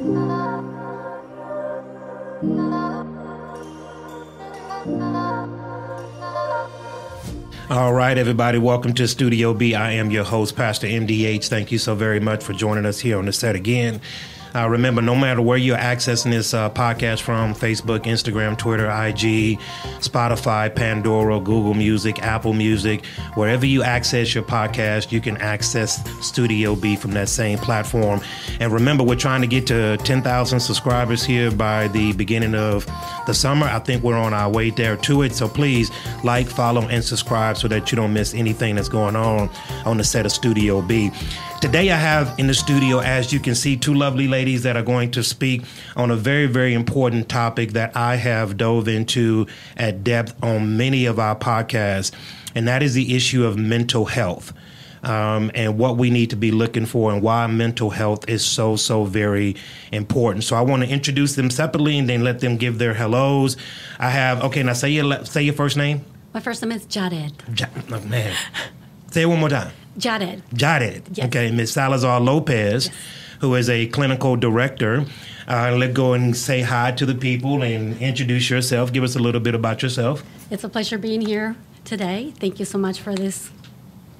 All right, everybody, welcome to Studio B. I am your host, Pastor MDH. Thank you so very much for joining us here on the set again. Uh, remember, no matter where you're accessing this uh, podcast from Facebook, Instagram, Twitter, IG, Spotify, Pandora, Google Music, Apple Music, wherever you access your podcast, you can access Studio B from that same platform. And remember, we're trying to get to 10,000 subscribers here by the beginning of the summer. I think we're on our way there to it. So please like, follow, and subscribe so that you don't miss anything that's going on on the set of Studio B. Today, I have in the studio, as you can see, two lovely ladies that are going to speak on a very, very important topic that I have dove into at depth on many of our podcasts, and that is the issue of mental health. Um, and what we need to be looking for and why mental health is so so very important. So I want to introduce them separately and then let them give their hellos. I have okay now say your say your first name. My first name is Yared. Ja- oh, man, say it one more time. Yared. Yared. Yes. Okay, Ms. Salazar Lopez, who is a clinical director. Uh, let's go and say hi to the people and introduce yourself. Give us a little bit about yourself. It's a pleasure being here today. Thank you so much for this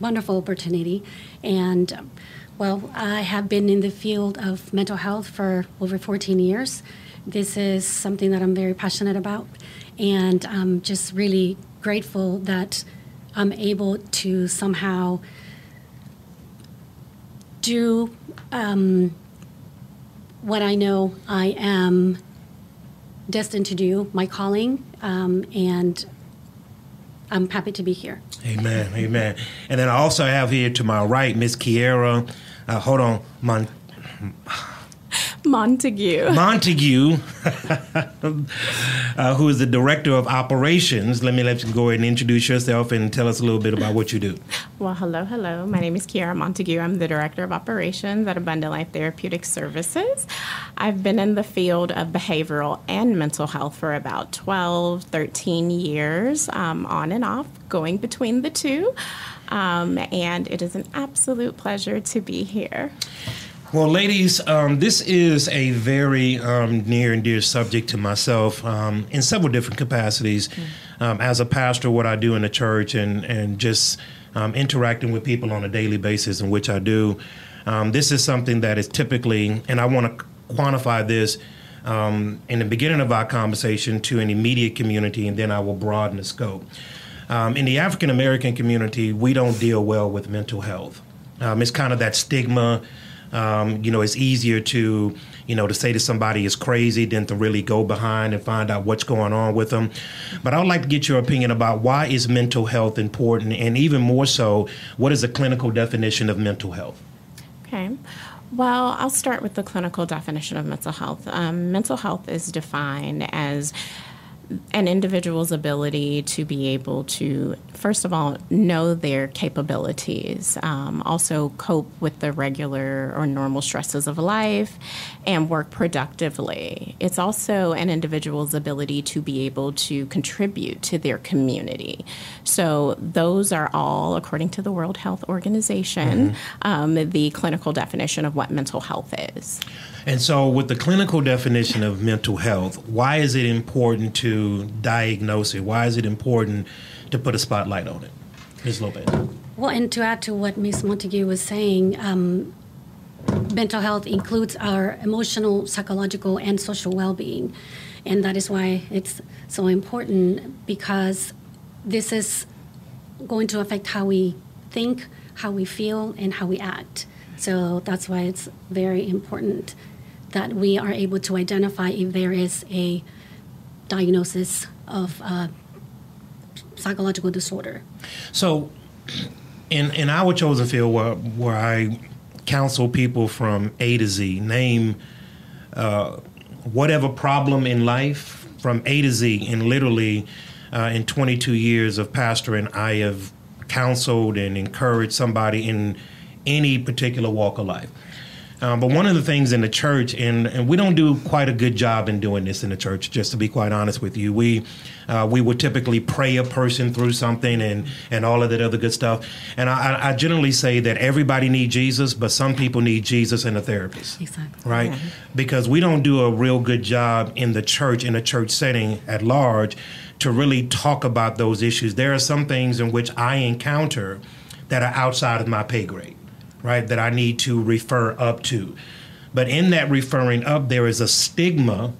wonderful opportunity. And um, well, I have been in the field of mental health for over 14 years. This is something that I'm very passionate about, and I'm just really grateful that I'm able to somehow do um, what I know I am destined to do, my calling, um, and I'm happy to be here. Amen. Amen. And then I also have here to my right Miss Kierra. Uh, hold on, Mon- Montague. Montague, uh, who is the director of operations. Let me let you go ahead and introduce yourself and tell us a little bit about what you do. Well, hello, hello. My name is Kierra Montague. I'm the Director of Operations at Abundant Life Therapeutic Services. I've been in the field of behavioral and mental health for about 12, 13 years, um, on and off, going between the two. Um, and it is an absolute pleasure to be here. Well, ladies, um, this is a very um, near and dear subject to myself um, in several different capacities. Um, as a pastor, what I do in the church, and and just um, interacting with people on a daily basis, in which I do. Um, this is something that is typically, and I want to quantify this um, in the beginning of our conversation to an immediate community, and then I will broaden the scope. Um, in the African American community, we don't deal well with mental health. Um, it's kind of that stigma. Um, you know, it's easier to, you know, to say to somebody is crazy than to really go behind and find out what's going on with them. But I would like to get your opinion about why is mental health important, and even more so, what is the clinical definition of mental health? Okay. Well, I'll start with the clinical definition of mental health. Um, mental health is defined as an individual's ability to be able to, first of all, know their capabilities, um, also cope with the regular or normal stresses of life, and work productively. It's also an individual's ability to be able to contribute to their community. So, those are all, according to the World Health Organization, um, the clinical definition of what mental health is. And so, with the clinical definition of mental health, why is it important to diagnose it? Why is it important to put a spotlight on it? Ms. Lopez. Well, and to add to what Ms. Montague was saying, um, mental health includes our emotional, psychological, and social well being. And that is why it's so important because this is going to affect how we think, how we feel, and how we act. So that's why it's very important that we are able to identify if there is a diagnosis of uh, psychological disorder. So, in in our chosen field, where where I counsel people from A to Z, name uh, whatever problem in life from A to Z, and literally uh, in 22 years of pastoring, I have counseled and encouraged somebody in any particular walk of life. Um, but one of the things in the church, and, and we don't do quite a good job in doing this in the church, just to be quite honest with you. We uh, we would typically pray a person through something and, and all of that other good stuff. And I, I generally say that everybody needs Jesus, but some people need Jesus and a therapist. Exactly. Right? Yeah. Because we don't do a real good job in the church, in a church setting at large, to really talk about those issues. There are some things in which I encounter that are outside of my pay grade right, that I need to refer up to. But in that referring up, there is a stigma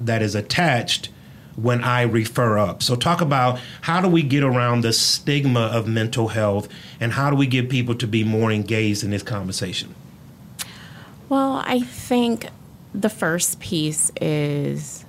that is attached when I refer up. So, talk about how do we get around the stigma of mental health and how do we get people to be more engaged in this conversation? Well, I think the first piece is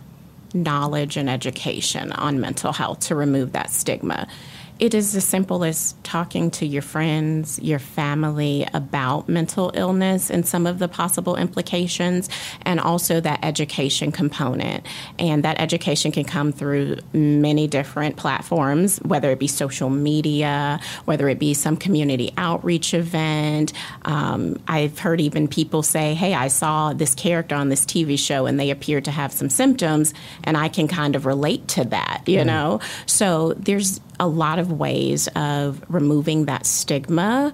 knowledge and education on mental health to remove that stigma. It is as simple as talking to your friends, your family about mental illness and some of the possible implications, and also that education component. And that education can come through many different platforms, whether it be social media, whether it be some community outreach event. Um, I've heard even people say, Hey, I saw this character on this TV show and they appear to have some symptoms, and I can kind of relate to that, you mm. know? So there's a lot of ways of removing that stigma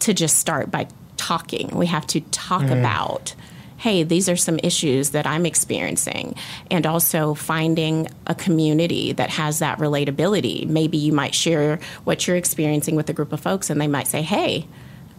to just start by talking. We have to talk mm. about hey, these are some issues that I'm experiencing. And also finding a community that has that relatability. Maybe you might share what you're experiencing with a group of folks, and they might say, hey,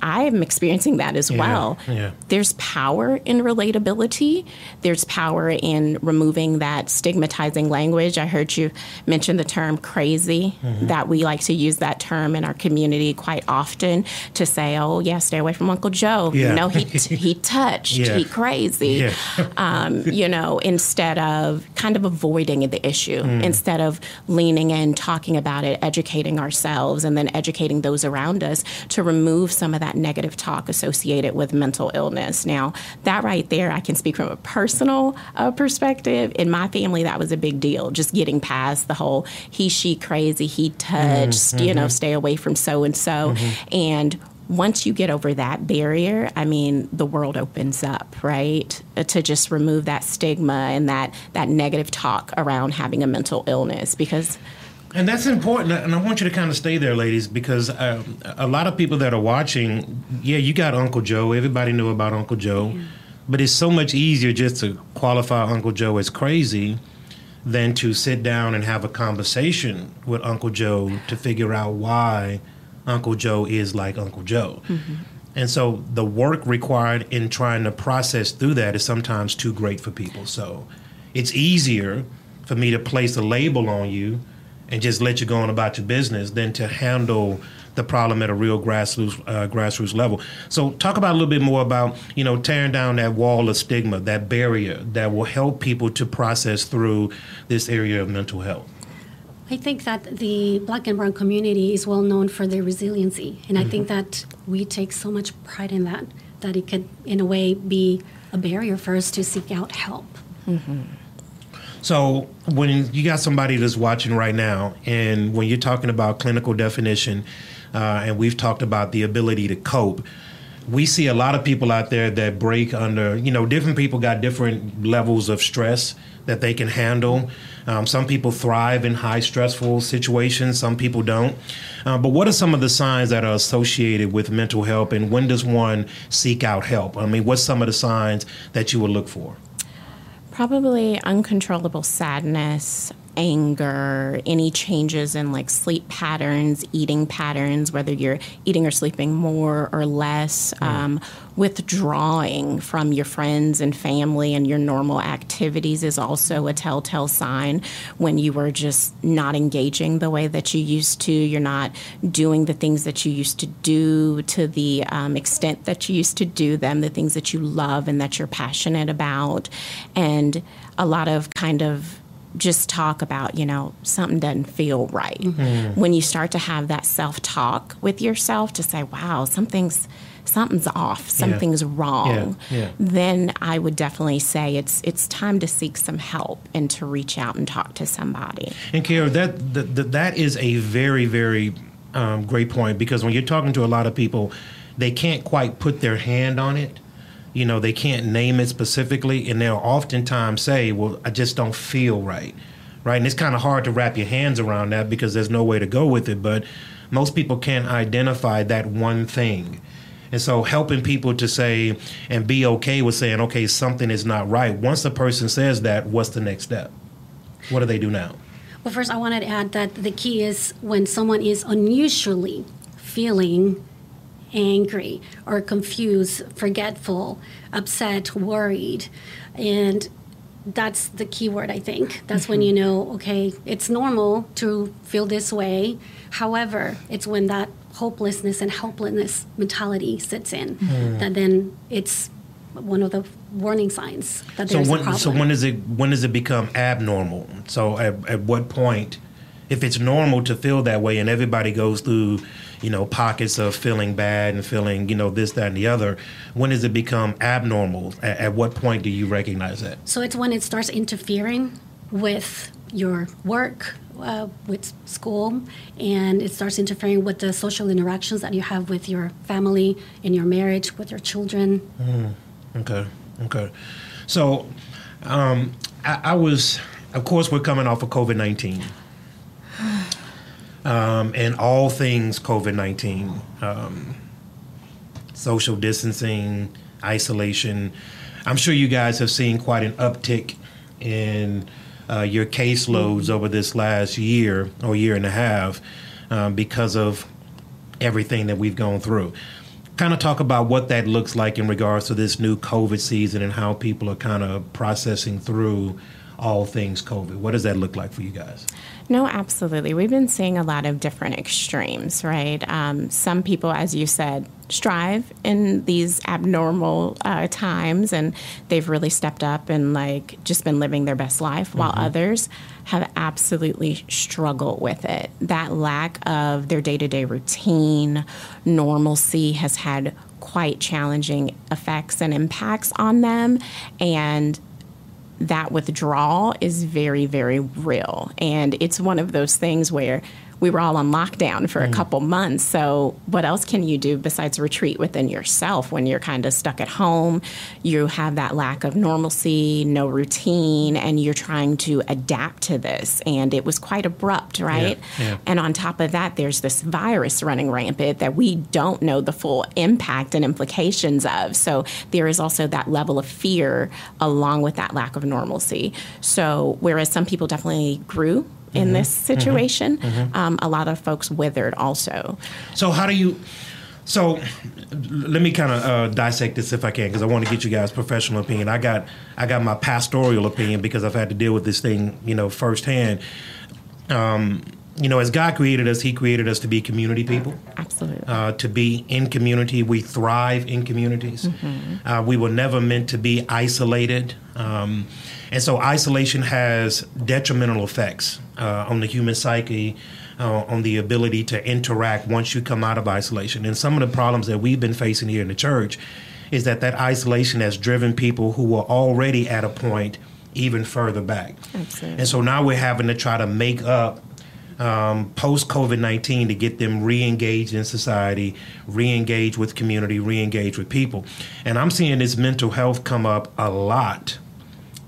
I'm experiencing that as yeah, well. Yeah. There's power in relatability. There's power in removing that stigmatizing language. I heard you mention the term crazy, mm-hmm. that we like to use that term in our community quite often to say, oh, yeah, stay away from Uncle Joe. Yeah. You know, he, he touched, yeah. he crazy. um, you know, instead of kind of avoiding the issue, mm. instead of leaning in, talking about it, educating ourselves, and then educating those around us to remove some of that that negative talk associated with mental illness. Now, that right there, I can speak from a personal uh, perspective. In my family, that was a big deal, just getting past the whole he, she crazy, he touched, mm-hmm. you know, stay away from so and so. And once you get over that barrier, I mean, the world opens up, right? To just remove that stigma and that that negative talk around having a mental illness because and that's important, and I want you to kind of stay there, ladies, because uh, a lot of people that are watching, yeah, you got Uncle Joe. Everybody knew about Uncle Joe, yeah. but it's so much easier just to qualify Uncle Joe as crazy than to sit down and have a conversation with Uncle Joe to figure out why Uncle Joe is like Uncle Joe. Mm-hmm. And so the work required in trying to process through that is sometimes too great for people. So it's easier for me to place a label on you and just let you go on about your business than to handle the problem at a real grassroots uh, grassroots level. So, talk about a little bit more about you know tearing down that wall of stigma, that barrier that will help people to process through this area of mental health. I think that the Black and Brown community is well known for their resiliency, and mm-hmm. I think mm-hmm. that we take so much pride in that that it could, in a way, be a barrier for us to seek out help. Mm-hmm. So when you got somebody that's watching right now, and when you're talking about clinical definition, uh, and we've talked about the ability to cope, we see a lot of people out there that break under. You know, different people got different levels of stress that they can handle. Um, some people thrive in high stressful situations. Some people don't. Uh, but what are some of the signs that are associated with mental health, and when does one seek out help? I mean, what's some of the signs that you would look for? Probably uncontrollable sadness, anger, any changes in like sleep patterns, eating patterns, whether you're eating or sleeping more or less, mm. um, withdrawing from your friends and family and your normal activities is also a telltale sign when you are just not engaging the way that you used to. You're not doing the things that you used to do to the um, extent that you used to do them, the things that you love and that you're passionate about. And a lot of kind of just talk about, you know, something doesn't feel right. Mm-hmm. When you start to have that self talk with yourself to say, wow, something's something's off, something's yeah. wrong, yeah. Yeah. then I would definitely say it's it's time to seek some help and to reach out and talk to somebody. And Kara, that that, that is a very very um, great point because when you're talking to a lot of people, they can't quite put their hand on it you know, they can't name it specifically, and they'll oftentimes say, "Well, I just don't feel right." Right, and it's kind of hard to wrap your hands around that because there's no way to go with it. But most people can't identify that one thing. And so helping people to say and be okay with saying, okay, something is not right. Once a person says that, what's the next step? What do they do now? Well, first, I wanted to add that the key is when someone is unusually feeling angry or confused, forgetful, upset, worried, and that's the key word, I think. That's when mm-hmm. you know, okay, it's normal to feel this way. However, it's when that hopelessness and helplessness mentality sits in Hmm. that then it's one of the warning signs that So there's a when problem. so when does it when does it become abnormal? So at, at what point, if it's normal to feel that way, and everybody goes through, you know, pockets of feeling bad and feeling, you know, this, that, and the other, when does it become abnormal? At, at what point do you recognize that? So it's when it starts interfering with your work, uh, with school, and it starts interfering with the social interactions that you have with your family, in your marriage, with your children. Okay, okay. So, um, I, I was, of course, we're coming off of COVID nineteen, um, and all things COVID nineteen, um, social distancing, isolation. I'm sure you guys have seen quite an uptick in uh, your caseloads over this last year or year and a half um, because of everything that we've gone through. Kind of talk about what that looks like in regards to this new COVID season and how people are kind of processing through all things COVID. What does that look like for you guys? No, absolutely. We've been seeing a lot of different extremes, right? Um, some people, as you said, strive in these abnormal uh, times and they've really stepped up and like just been living their best life, while others have absolutely struggled with it. That lack of their day to day routine, normalcy has had quite challenging effects and impacts on them. And that withdrawal is very, very real. And it's one of those things where we were all on lockdown for a couple months. So, what else can you do besides retreat within yourself when you're kind of stuck at home? You have that lack of normalcy, no routine, and you're trying to adapt to this. And it was quite abrupt, right? yeah. And on top of that, there's this virus running rampant that we don't know the full impact and implications of. So there is also that level of fear along with that lack of normalcy. So whereas some people definitely grew in this situation, Um, a lot of folks withered also. So how do you? So let me kind of uh, dissect this if I can, because I want to get you guys' professional opinion. I got I got my pastoral opinion because I've had to deal with this thing, you know, firsthand. Um, you know, as God created us, He created us to be community people. Absolutely. uh, to be in community. We thrive in communities. Uh, we were never meant to be isolated. Um, and so isolation has detrimental effects uh, on the human psyche, uh, on the ability to interact once you come out of isolation. And some of the problems that we've been facing here in the church is that that isolation has driven people who were already at a point even further back. Absolutely. And so now we're having to try to make up um, post COVID 19 to get them re engaged in society, re engaged with community, re engaged with people. And I'm seeing this mental health come up a lot,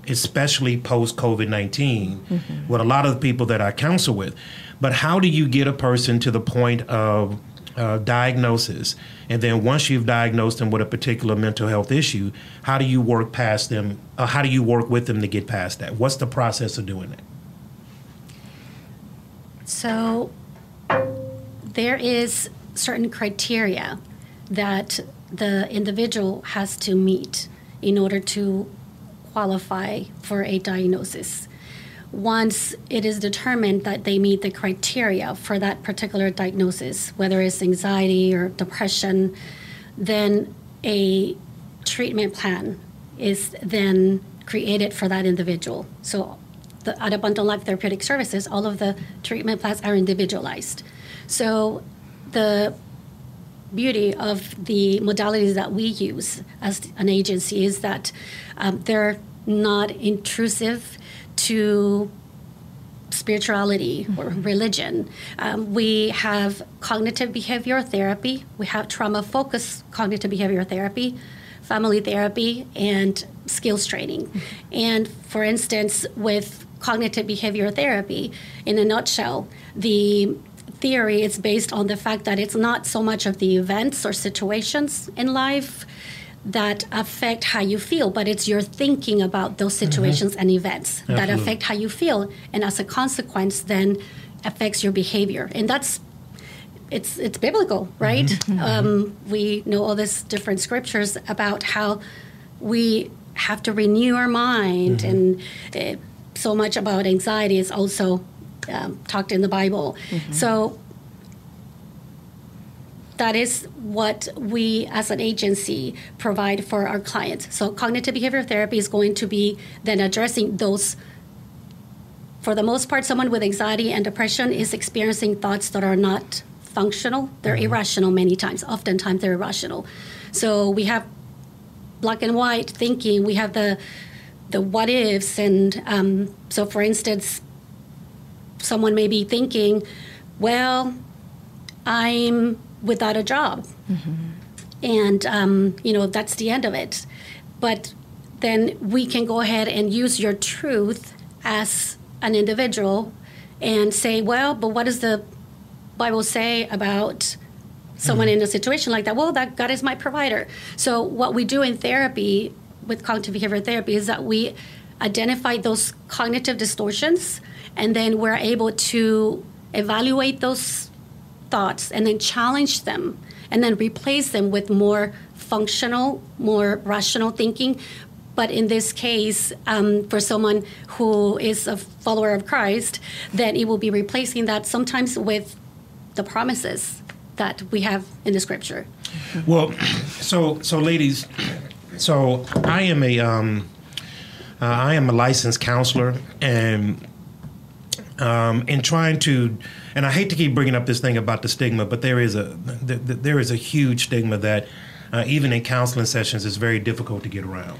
especially post COVID 19, with a lot of the people that I counsel with. But how do you get a person to the point of uh, diagnosis? And then once you've diagnosed them with a particular mental health issue, how do you work past them? Uh, how do you work with them to get past that? What's the process of doing that? So there is certain criteria that the individual has to meet in order to qualify for a diagnosis. Once it is determined that they meet the criteria for that particular diagnosis, whether it's anxiety or depression, then a treatment plan is then created for that individual. So the, at Abundant Life Therapeutic Services, all of the treatment plans are individualized. So the beauty of the modalities that we use as an agency is that um, they're not intrusive to spirituality or religion. Um, we have cognitive behavioral therapy, we have trauma focused cognitive behavioral therapy, family therapy, and skills training. And for instance, with cognitive behavioral therapy, in a nutshell, the theory is based on the fact that it's not so much of the events or situations in life that affect how you feel, but it's your thinking about those mm-hmm. situations mm-hmm. and events Absolutely. that affect how you feel, and as a consequence, then affects your behavior. And that's it's it's biblical, right? Mm-hmm. Um, we know all these different scriptures about how we have to renew our mind, mm-hmm. and uh, so much about anxiety is also um, talked in the Bible. Mm-hmm. So that is what we as an agency provide for our clients. So cognitive behavioral therapy is going to be then addressing those for the most part someone with anxiety and depression is experiencing thoughts that are not functional. They're mm-hmm. irrational many times. Oftentimes they're irrational. So we have black and white thinking. We have the the what ifs, and um, so for instance, someone may be thinking, "Well, I'm without a job," mm-hmm. and um, you know that's the end of it. But then we can go ahead and use your truth as an individual and say, "Well, but what does the Bible say about?" someone mm-hmm. in a situation like that well that god is my provider so what we do in therapy with cognitive behavioral therapy is that we identify those cognitive distortions and then we're able to evaluate those thoughts and then challenge them and then replace them with more functional, more rational thinking. But in this case, um, for someone who is a follower of Christ, then it will be replacing that sometimes with the promises that we have in the scripture. Well, so so ladies, so I am a um, uh, I am a licensed counselor, and um, in trying to, and I hate to keep bringing up this thing about the stigma, but there is a th- th- there is a huge stigma that uh, even in counseling sessions is very difficult to get around.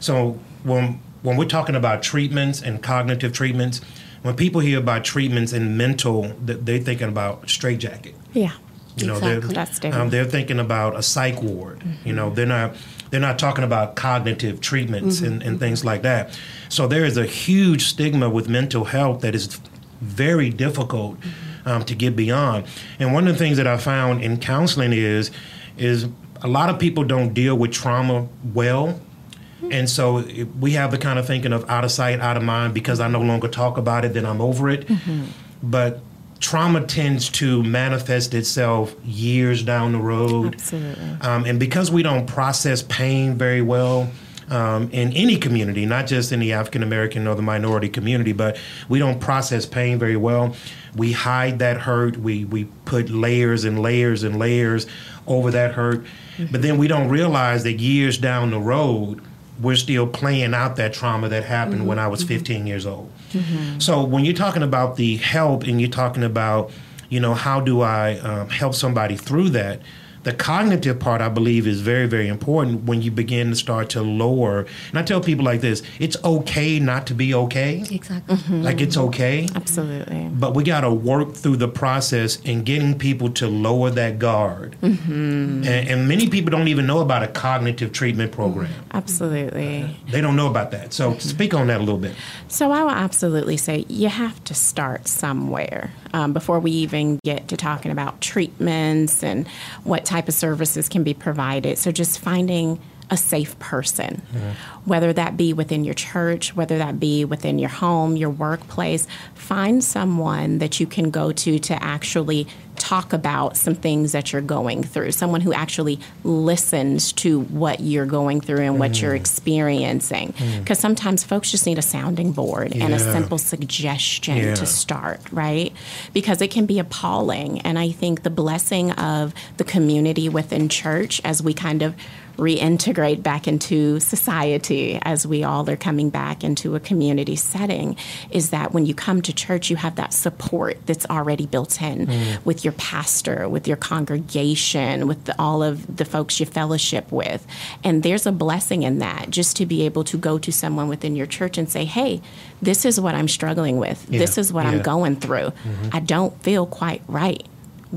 So when when we're talking about treatments and cognitive treatments, when people hear about treatments and mental, they're thinking about straitjacket. Yeah. You know, exactly. they're, um, they're thinking about a psych ward. Mm-hmm. You know, they're not they're not talking about cognitive treatments mm-hmm. and, and things like that. So there is a huge stigma with mental health that is very difficult mm-hmm. um, to get beyond. And one of the things that I found in counseling is is a lot of people don't deal with trauma well. Mm-hmm. And so we have the kind of thinking of out of sight, out of mind because I no longer talk about it, then I'm over it. Mm-hmm. But trauma tends to manifest itself years down the road. Absolutely. Um, and because we don't process pain very well, um, in any community, not just in the African American or the minority community, but we don't process pain very well. We hide that hurt. We we put layers and layers and layers over that hurt, mm-hmm. but then we don't realize that years down the road, we're still playing out that trauma that happened mm-hmm. when I was mm-hmm. 15 years old. Mm-hmm. So when you're talking about the help and you're talking about, you know, how do I um, help somebody through that? The cognitive part, I believe, is very, very important when you begin to start to lower. And I tell people like this it's okay not to be okay. Exactly. Mm-hmm. Like it's okay. Absolutely. But we got to work through the process in getting people to lower that guard. Mm-hmm. And, and, many people don't even know about a cognitive treatment program. Absolutely. Uh, they don't know about that. So mm-hmm. speak on that a little bit. So I will absolutely say you have to start somewhere um, before we even get to talking about treatments and what type of services can be provided. So just finding a safe person, mm-hmm. whether that be within your church, whether that be within your home, your workplace. Find someone that you can go to to actually talk about some things that you're going through, someone who actually listens to what you're going through and what mm. you're experiencing. Because mm. sometimes folks just need a sounding board yeah. and a simple suggestion yeah. to start, right? Because it can be appalling. And I think the blessing of the community within church as we kind of reintegrate back into society as we all are coming back into a community setting is that when you come to church, you have that support that's already built in mm. with your pastor, with your congregation, with the, all of the folks you fellowship with. And there's a blessing in that just to be able to go to someone within your church and say, hey, this is what I'm struggling with. Yeah. This is what yeah. I'm going through. Mm-hmm. I don't feel quite right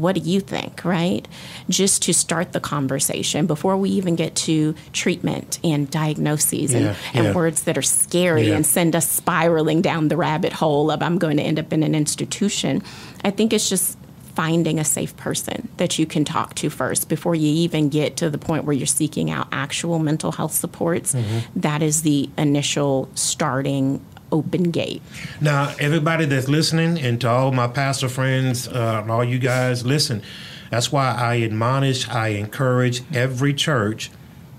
what do you think, right? Just to start the conversation before we even get to treatment and diagnoses and, Yeah, and yeah. words that are scary Yeah. and send us spiraling down the rabbit hole of I'm going to end up in an institution. I think it's just finding a safe person that you can talk to first before you even get to the point where you're seeking out actual mental health supports. Mm-hmm. That is the initial starting open gate. Now, everybody that's listening, and to all my pastor friends, uh, and all you guys, listen. That's why I admonish, I encourage every church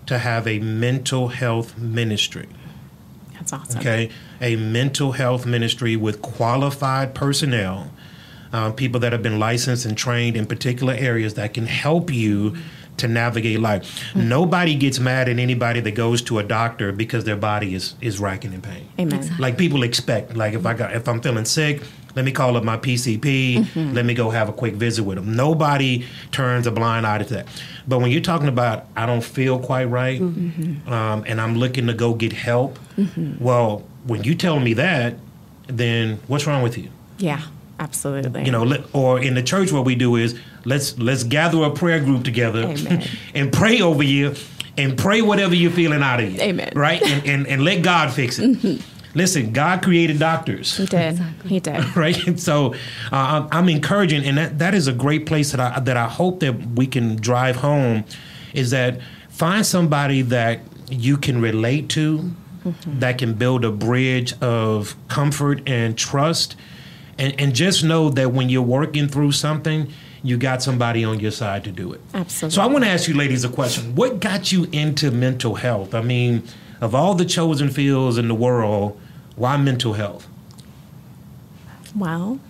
to have a mental health ministry. That's awesome. Okay, a mental health ministry with qualified personnel, uh, people that have been licensed and trained in particular areas that can help you to navigate life. Hmm. Nobody gets mad at anybody that goes to a doctor because their body is is racking in pain. Amen. Exactly. Like people expect, like if I got if I'm feeling sick, let me call up my PCP. Mm-hmm. Let me go have a quick visit with them. Nobody turns a blind eye to that. But when you're talking about I don't feel quite right, mm-hmm. um, and I'm looking to go get help, mm-hmm. well, when you tell me that, then what's wrong with you? Yeah, absolutely. You know, let, or in the church, what we do is let's let's gather a prayer group together and pray over you and pray whatever you're feeling out of you. Amen. Right? And, and, and let God fix it. Listen, God created doctors. he did. He did. Right, and so uh, I'm, I'm encouraging, and that, that is a great place that I that I hope that we can drive home, is that find somebody that you can relate to, that can build a bridge of comfort and trust, and and just know that when you're working through something, you got somebody on your side to do it. Absolutely. So I want to ask you, ladies, a question. What got you into mental health? I mean, of all the chosen fields in the world, why mental health? Well,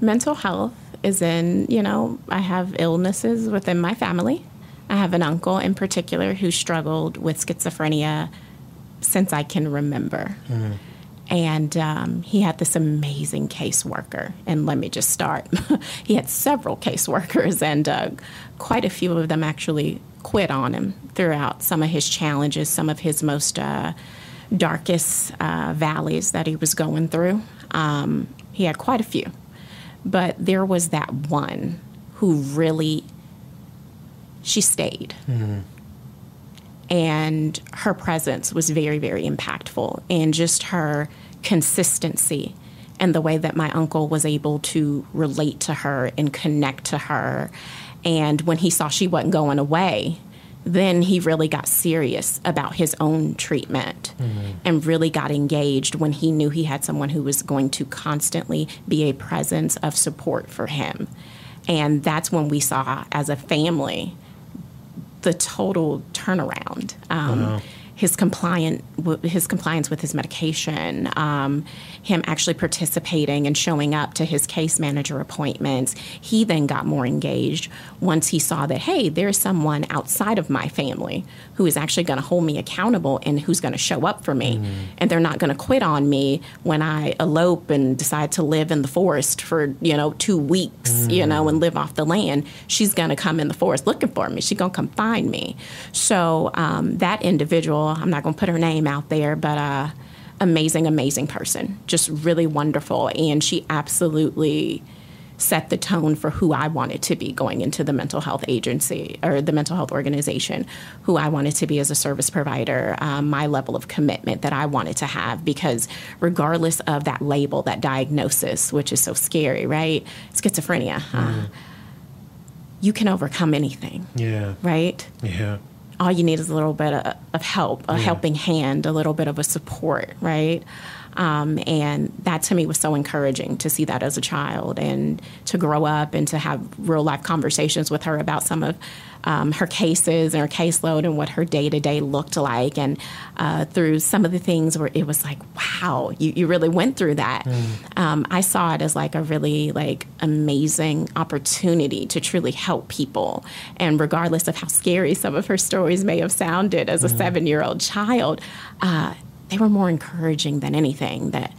mental health is in, you know, I have illnesses within my family. I have an uncle in particular who struggled with schizophrenia since I can remember. Mm. And um, he had this amazing caseworker. And let me just start. he had several caseworkers, and uh, quite a few of them actually quit on him throughout some of his challenges, some of his most uh, darkest uh, valleys that he was going through. Um, he had quite a few. But there was that one who really, she stayed and her presence was very, very impactful, and just her consistency and the way that my uncle was able to relate to her and connect to her. And when he saw she wasn't going away, then he really got serious about his own treatment mm-hmm. and really got engaged when he knew he had someone who was going to constantly be a presence of support for him. And that's when we saw, as a family, the total turnaround. Um, His compliant, his compliance with his medication, um, him actually participating and showing up to his case manager appointments. He then got more engaged once he saw that hey, there's someone outside of my family who is actually going to hold me accountable and who's going to show up for me, and they're not going to quit on me when I elope and decide to live in the forest for you know two weeks, you know, and live off the land. She's going to come in the forest looking for me. She's going to come find me. So um, that individual, I'm not going to put her name out there, but uh, amazing, amazing person, just really wonderful, and she absolutely set the tone for who I wanted to be going into the mental health agency or the mental health organization, who I wanted to be as a service provider, um, my level of commitment that I wanted to have. Because regardless of that label, that diagnosis, which is so scary, right? Schizophrenia, uh, you can overcome anything, Yeah, right? yeah. All you need is a little bit of, of help, a helping hand, a little bit of a support, right? Um, and that to me was so encouraging to see that as a child and to grow up and to have real life conversations with her about some of um, her cases and her caseload and what her day to day looked like. And uh, through some of the things where it was like, wow, you, you really went through that. Um, I saw it as like a really like amazing opportunity to truly help people. And regardless of how scary some of her stories may have sounded as a seven year old child, uh, they were more encouraging than anything that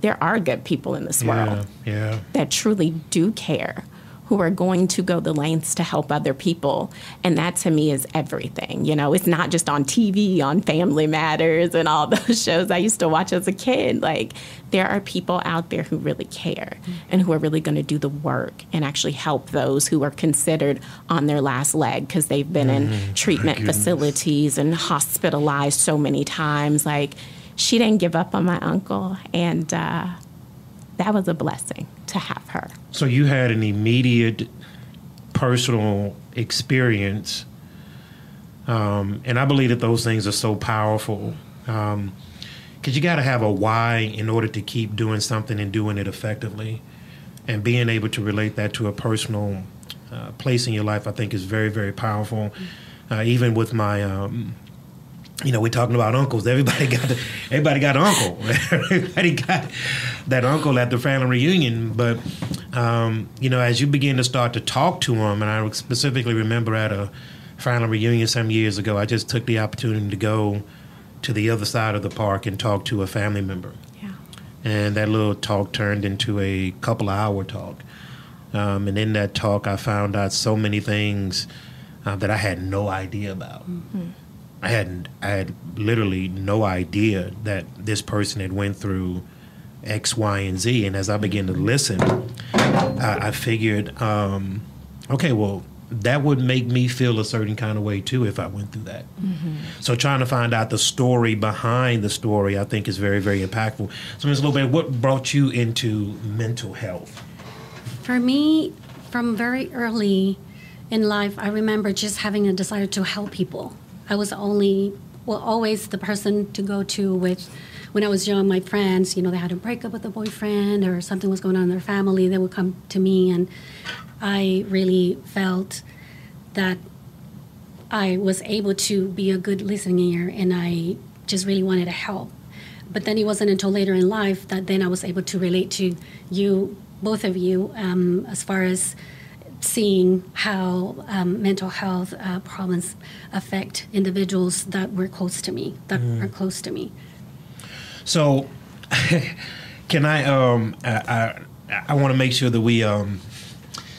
there are good people in this world Yeah, yeah. that truly do care, who are going to go the lengths to help other people. And that to me is everything. You know, it's not just on TV, on Family Matters and all those shows I used to watch as a kid. Like, there are people out there who really care and who are really going to do the work and actually help those who are considered on their last leg because they've been mm-hmm. in treatment facilities and hospitalized so many times. Like, she didn't give up on my uncle. And, uh, that was a blessing to have her. So you had an immediate personal experience, um, and I believe that those things are so powerful. because um, you got to have a why in order to keep doing something and doing it effectively, and being able to relate that to a personal uh, place in your life, I think, is very, very powerful. Uh, even with my um, you know, we're talking about uncles. Everybody got the, everybody got an uncle. everybody got that uncle at the family reunion. But um, you know, as you begin to start to talk to them, and I specifically remember at a family reunion some years ago, I just took the opportunity to go to the other side of the park and talk to a family member. Yeah. And that little talk turned into a couple of hour talk. Um, and in that talk, I found out so many things uh, that I had no idea about. Mm-hmm I hadn't I had literally no idea that this person had went through X, Y, and Z. And as I began to listen, I, I figured, um, okay, well, that would make me feel a certain kind of way too if I went through that. Mm-hmm. So trying to find out the story behind the story, I think, is very, very impactful. So, Ms. Lopez, what brought you into mental health? For me, from very early in life, I remember just having a desire to help people. I was only, well, always the person to go to with when I was young, my friends, you know, they had a breakup with a boyfriend or something was going on in their family, they would come to me, and I really felt that I was able to be a good listening ear, and I just really wanted to help. But then it wasn't until later in life that then I was able to relate to you, both of you, um, as far as seeing how um, mental health uh, problems affect individuals that were close to me, that mm. are close to me. So, can I? Um, I I, I want to make sure that we. Um,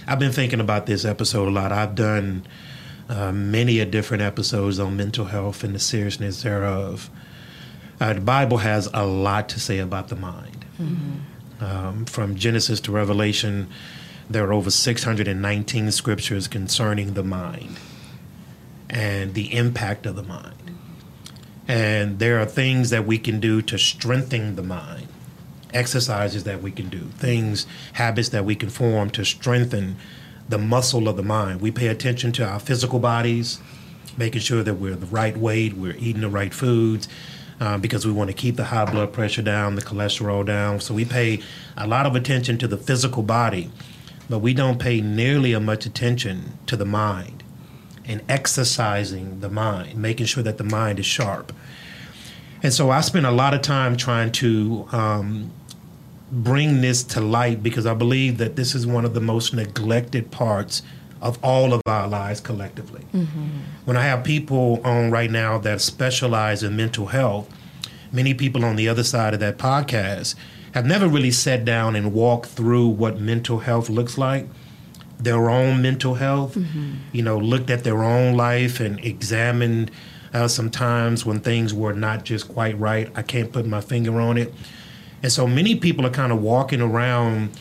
I've been thinking about this episode a lot. I've done uh, many a different episodes on mental health and the seriousness thereof. Uh, the Bible has a lot to say about the mind. Mm-hmm. Um, from Genesis to Revelation, there are over 619 scriptures concerning the mind and the impact of the mind. And there are things that we can do to strengthen the mind, exercises that we can do, things, habits that we can form to strengthen the muscle of the mind. We pay attention to our physical bodies, making sure that we're the right weight, we're eating the right foods. Uh, because we want to keep the high blood pressure down, the cholesterol down. So we pay a lot of attention to the physical body, but we don't pay nearly as much attention to the mind and exercising the mind, making sure that the mind is sharp. And so I spend a lot of time trying to um, bring this to light because I believe that this is one of the most neglected parts of all of our lives collectively. Mm-hmm. When I have people on right now that specialize in mental health, many people on the other side of that podcast have never really sat down and walked through what mental health looks like their own mental health, mm-hmm. you know, looked at their own life and examined uh, sometimes when things were not just quite right. I can't put my finger on it. And so many people are kind of walking around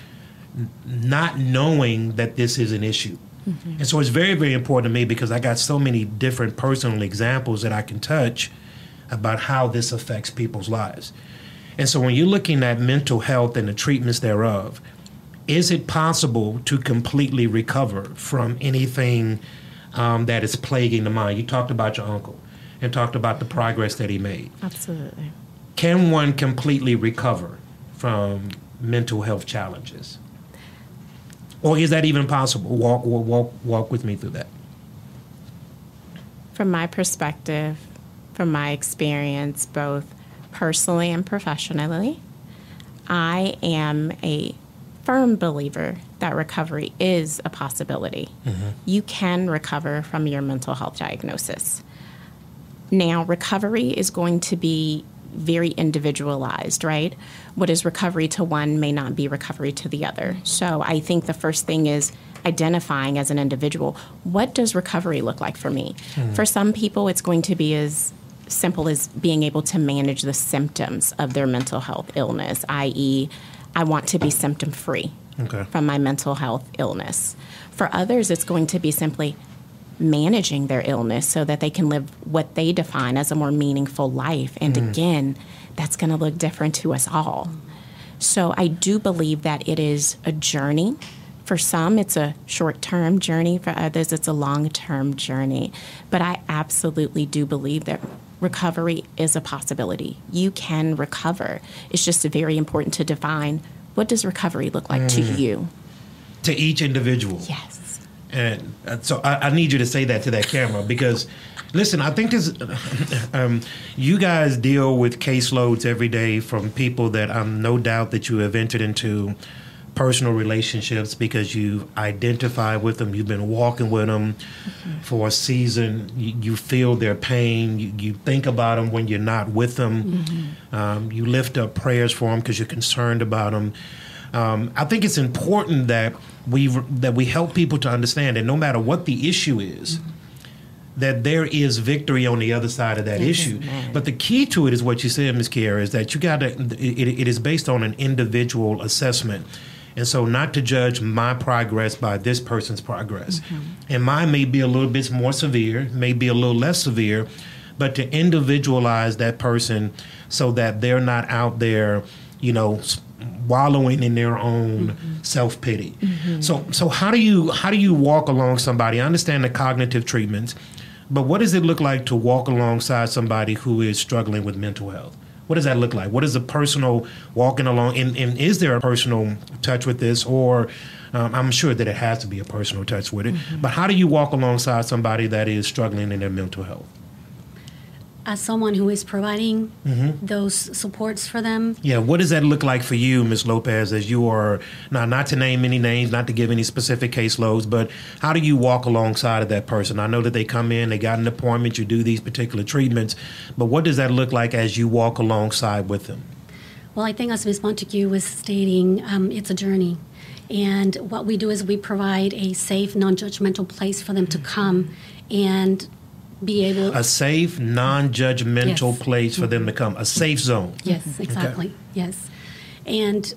not knowing that this is an issue. Mm-hmm. And so it's very, very important to me because I got so many different personal examples that I can touch about how this affects people's lives. And so when you're looking at mental health and the treatments thereof, is it possible to completely recover from anything um, that is plaguing the mind? You talked about your uncle and talked about the progress that he made. Absolutely. Can one completely recover from mental health challenges? Or is that even possible? Walk, walk, walk with me through that. From my perspective, from my experience, both personally and professionally, I am a firm believer that recovery is a possibility. Mm-hmm. You can recover from your mental health diagnosis. Now, recovery is going to be very individualized, right? What is recovery to one may not be recovery to the other. So I think the first thing is identifying as an individual what does recovery look like for me. For some people, it's going to be as simple as being able to manage the symptoms of their mental health illness, i.e., I want to be symptom free Okay. from my mental health illness. For others, it's going to be simply managing their illness so that they can live what they define as a more meaningful life. And mm. again, that's going to look different to us all. So I do believe that it is a journey. For some, it's a short term journey. For others, it's a long term journey. But I absolutely do believe that recovery is a possibility. You can recover. It's just very important to define what does recovery look like to you. To each individual. Yes. And uh, so I, I need you to say that to that camera because, listen, I think this, um, you guys deal with caseloads every day from people that I'm no doubt that you have entered into personal relationships because you identify with them, you've been walking with them for a season, you, you feel their pain, you, you think about them when you're not with them, um, you lift up prayers for them because you're concerned about them. Um, I think it's important that we that we help people to understand that no matter what the issue is, that there is victory on the other side of that issue. But the key to it is what you said, Ms. Kierra, is that you got to. It, it is based on an individual assessment. And so, not to judge my progress by this person's progress. And mine may be a little bit more severe, may be a little less severe, but to individualize that person so that they're not out there, you know, wallowing in their own mm-hmm. self pity. Mm-hmm. So, so how do you how do you walk along somebody? I understand the cognitive treatments, but what does it look like to walk alongside somebody who is struggling with mental health? What does that look like? What is a personal walking along? And, and is there a personal touch with this, or um, I'm sure that it has to be a personal touch with it. But how do you walk alongside somebody that is struggling in their mental health? As someone who is providing those supports for them, Yeah, what does that look like for you, Ms. Lopez, as you are now not to name any names, not to give any specific caseloads, but how do you walk alongside of that person? I know that they come in, they got an appointment, you do these particular treatments, but what does that look like as you walk alongside with them? Well, I think as Ms. Montague was stating, um, it's a journey. And what we do is we provide a safe, non judgmental place for them to come and be able A safe, non-judgmental Yes. place for them to mm-hmm. come, a safe zone. Yes, mm-hmm. exactly. Yes. And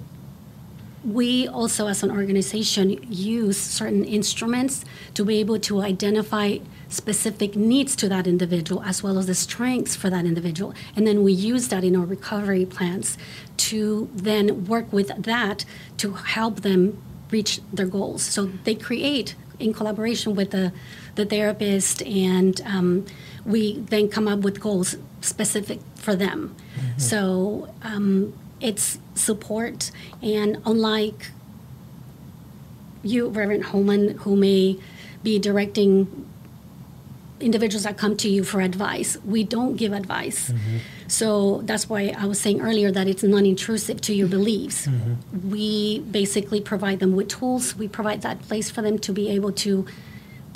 we also, as an organization, use certain instruments to be able to identify specific needs to that individual as well as the strengths for that individual. And then we use that in our recovery plans to then work with that to help them reach their goals. So they create in collaboration with the, the therapist, and um, we then come up with goals specific for them. So um, it's support, and unlike you, Reverend Holman, who may be directing individuals that come to you for advice, we don't give advice. So that's why I was saying earlier that it's non intrusive to your beliefs. We basically provide them with tools, we provide that place for them to be able to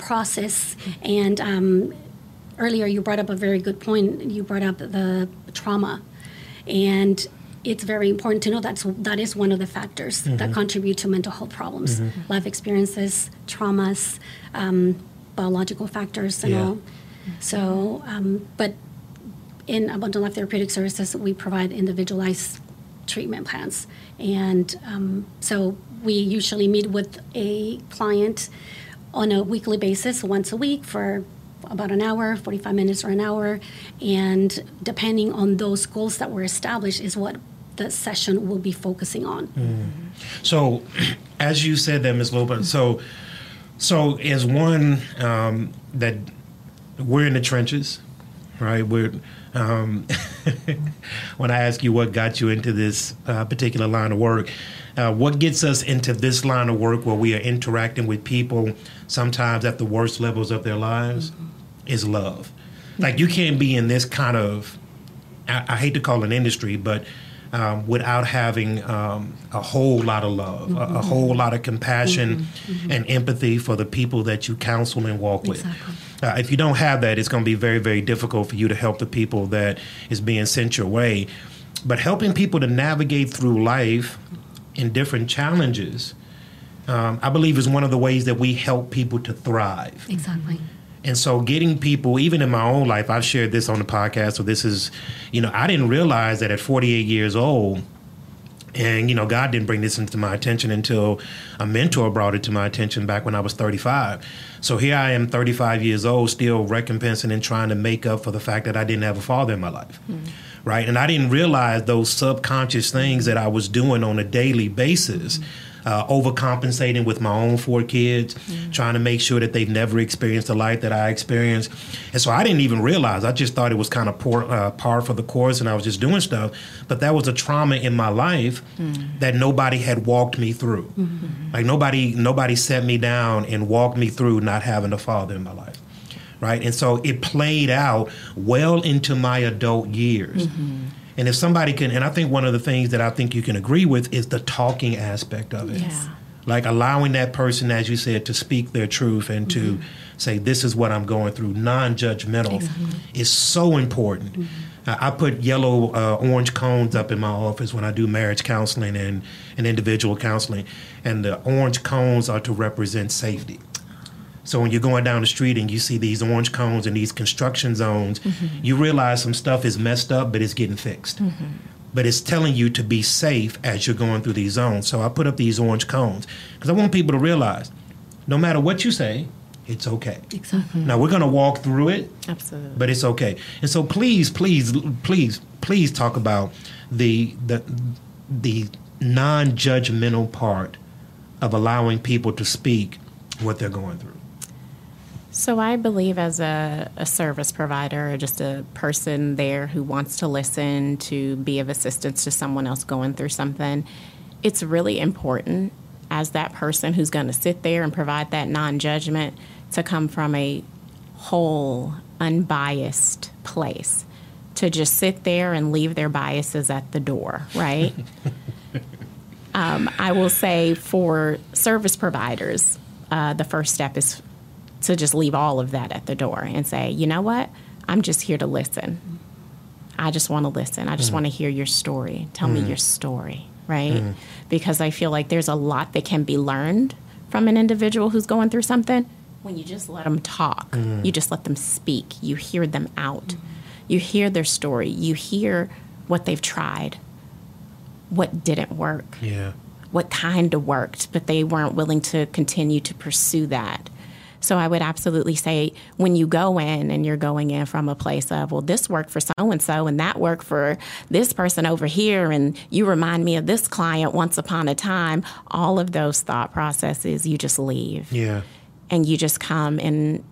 process. And um, earlier, you brought up a very good point. You brought up the trauma. And it's very important to know that's that is one of the factors that contribute to mental health problems life experiences traumas um, biological factors and Yeah. all so um, but in abundant life therapeutic services we provide individualized treatment plans and um, so we usually meet with a client on a weekly basis once a week for about an hour 45 minutes or an hour and depending on those goals that were established is what the session will be focusing on So, as you said that, Ms. Lopez, so so as one um, that we're in the trenches, right? We're um, when I ask you what got you into this uh, particular line of work, uh, what gets us into this line of work where we are interacting with people sometimes at the worst levels of their lives is love. Like you can't be in this kind of I, I hate to call it an industry, but um, without having um, a whole lot of love, a, a whole lot of compassion and empathy for the people that you counsel and walk with. Exactly. Uh, if you don't have that, it's going to be very, very difficult for you to help the people that is being sent your way. But helping people to navigate through life in different challenges um, I believe is one of the ways that we help people to thrive. Exactly. And so getting people, even in my own life, I've shared this on the podcast. So this is, you know, I didn't realize that at 48 years old, and you know, God didn't bring this into my attention until a mentor brought it to my attention back when I was 35. So here I am, 35 years old, still recompensing and trying to make up for the fact that I didn't have a father in my life. Mm. Right. And I didn't realize those subconscious things that I was doing on a daily basis. Mm uh, overcompensating with my own four kids, mm-hmm. trying to make sure that they've never experienced the life that I experienced. And so I didn't even realize. I just thought it was kind of poor, uh, par for the course, and I was just doing stuff. But that was a trauma in my life mm-hmm. that nobody had walked me through. Mm-hmm. Like nobody, nobody set me down and walked me through not having a father in my life. Right, and so it played out well into my adult years. Mm-hmm. And if somebody can, and I think one of the things that I think you can agree with is the talking aspect of it. Yeah. Like allowing that person, as you said, to speak their truth and mm-hmm. to say, this is what I'm going through, non judgmental, exactly. is so important. Mm-hmm. Uh, I put yellow uh, orange cones up in my office when I do marriage counseling and, and individual counseling. And the orange cones are to represent safety. So when you're going down the street and you see these orange cones and these construction zones, mm-hmm. you realize some stuff is messed up, but it's getting fixed. Mm-hmm. But it's telling you to be safe as you're going through these zones. So I put up these orange cones because I want people to realize no matter what you say, it's okay. Exactly. Now we're going to walk through it. Absolutely. But it's okay. And so please, please, please, please talk about the the the non-judgmental part of allowing people to speak what they're going through. So I believe as a, a, service provider or just a person there who wants to listen to be of assistance to someone else going through something, it's really important as that person who's going to sit there and provide that non-judgment to come from a whole unbiased place to just sit there and leave their biases at the door, right? um, I will say for service providers, uh, the first step is to just leave all of that at the door and say, you know what? I'm just here to listen. I just want to listen. I just mm. want to hear your story. Tell mm. me your story, right? Mm. Because I feel like there's a lot that can be learned from an individual who's going through something when you just let them talk. Mm. You just let them speak. You hear them out. You hear their story. You hear what they've tried, what didn't work. Yeah. What kind of worked, but they weren't willing to continue to pursue that so I would absolutely say when you go in and you're going in from a place of, well, this worked for so and so and that worked for this person over here, and you remind me of this client once upon a time, all of those thought processes, you just leave. Yeah. And you just come in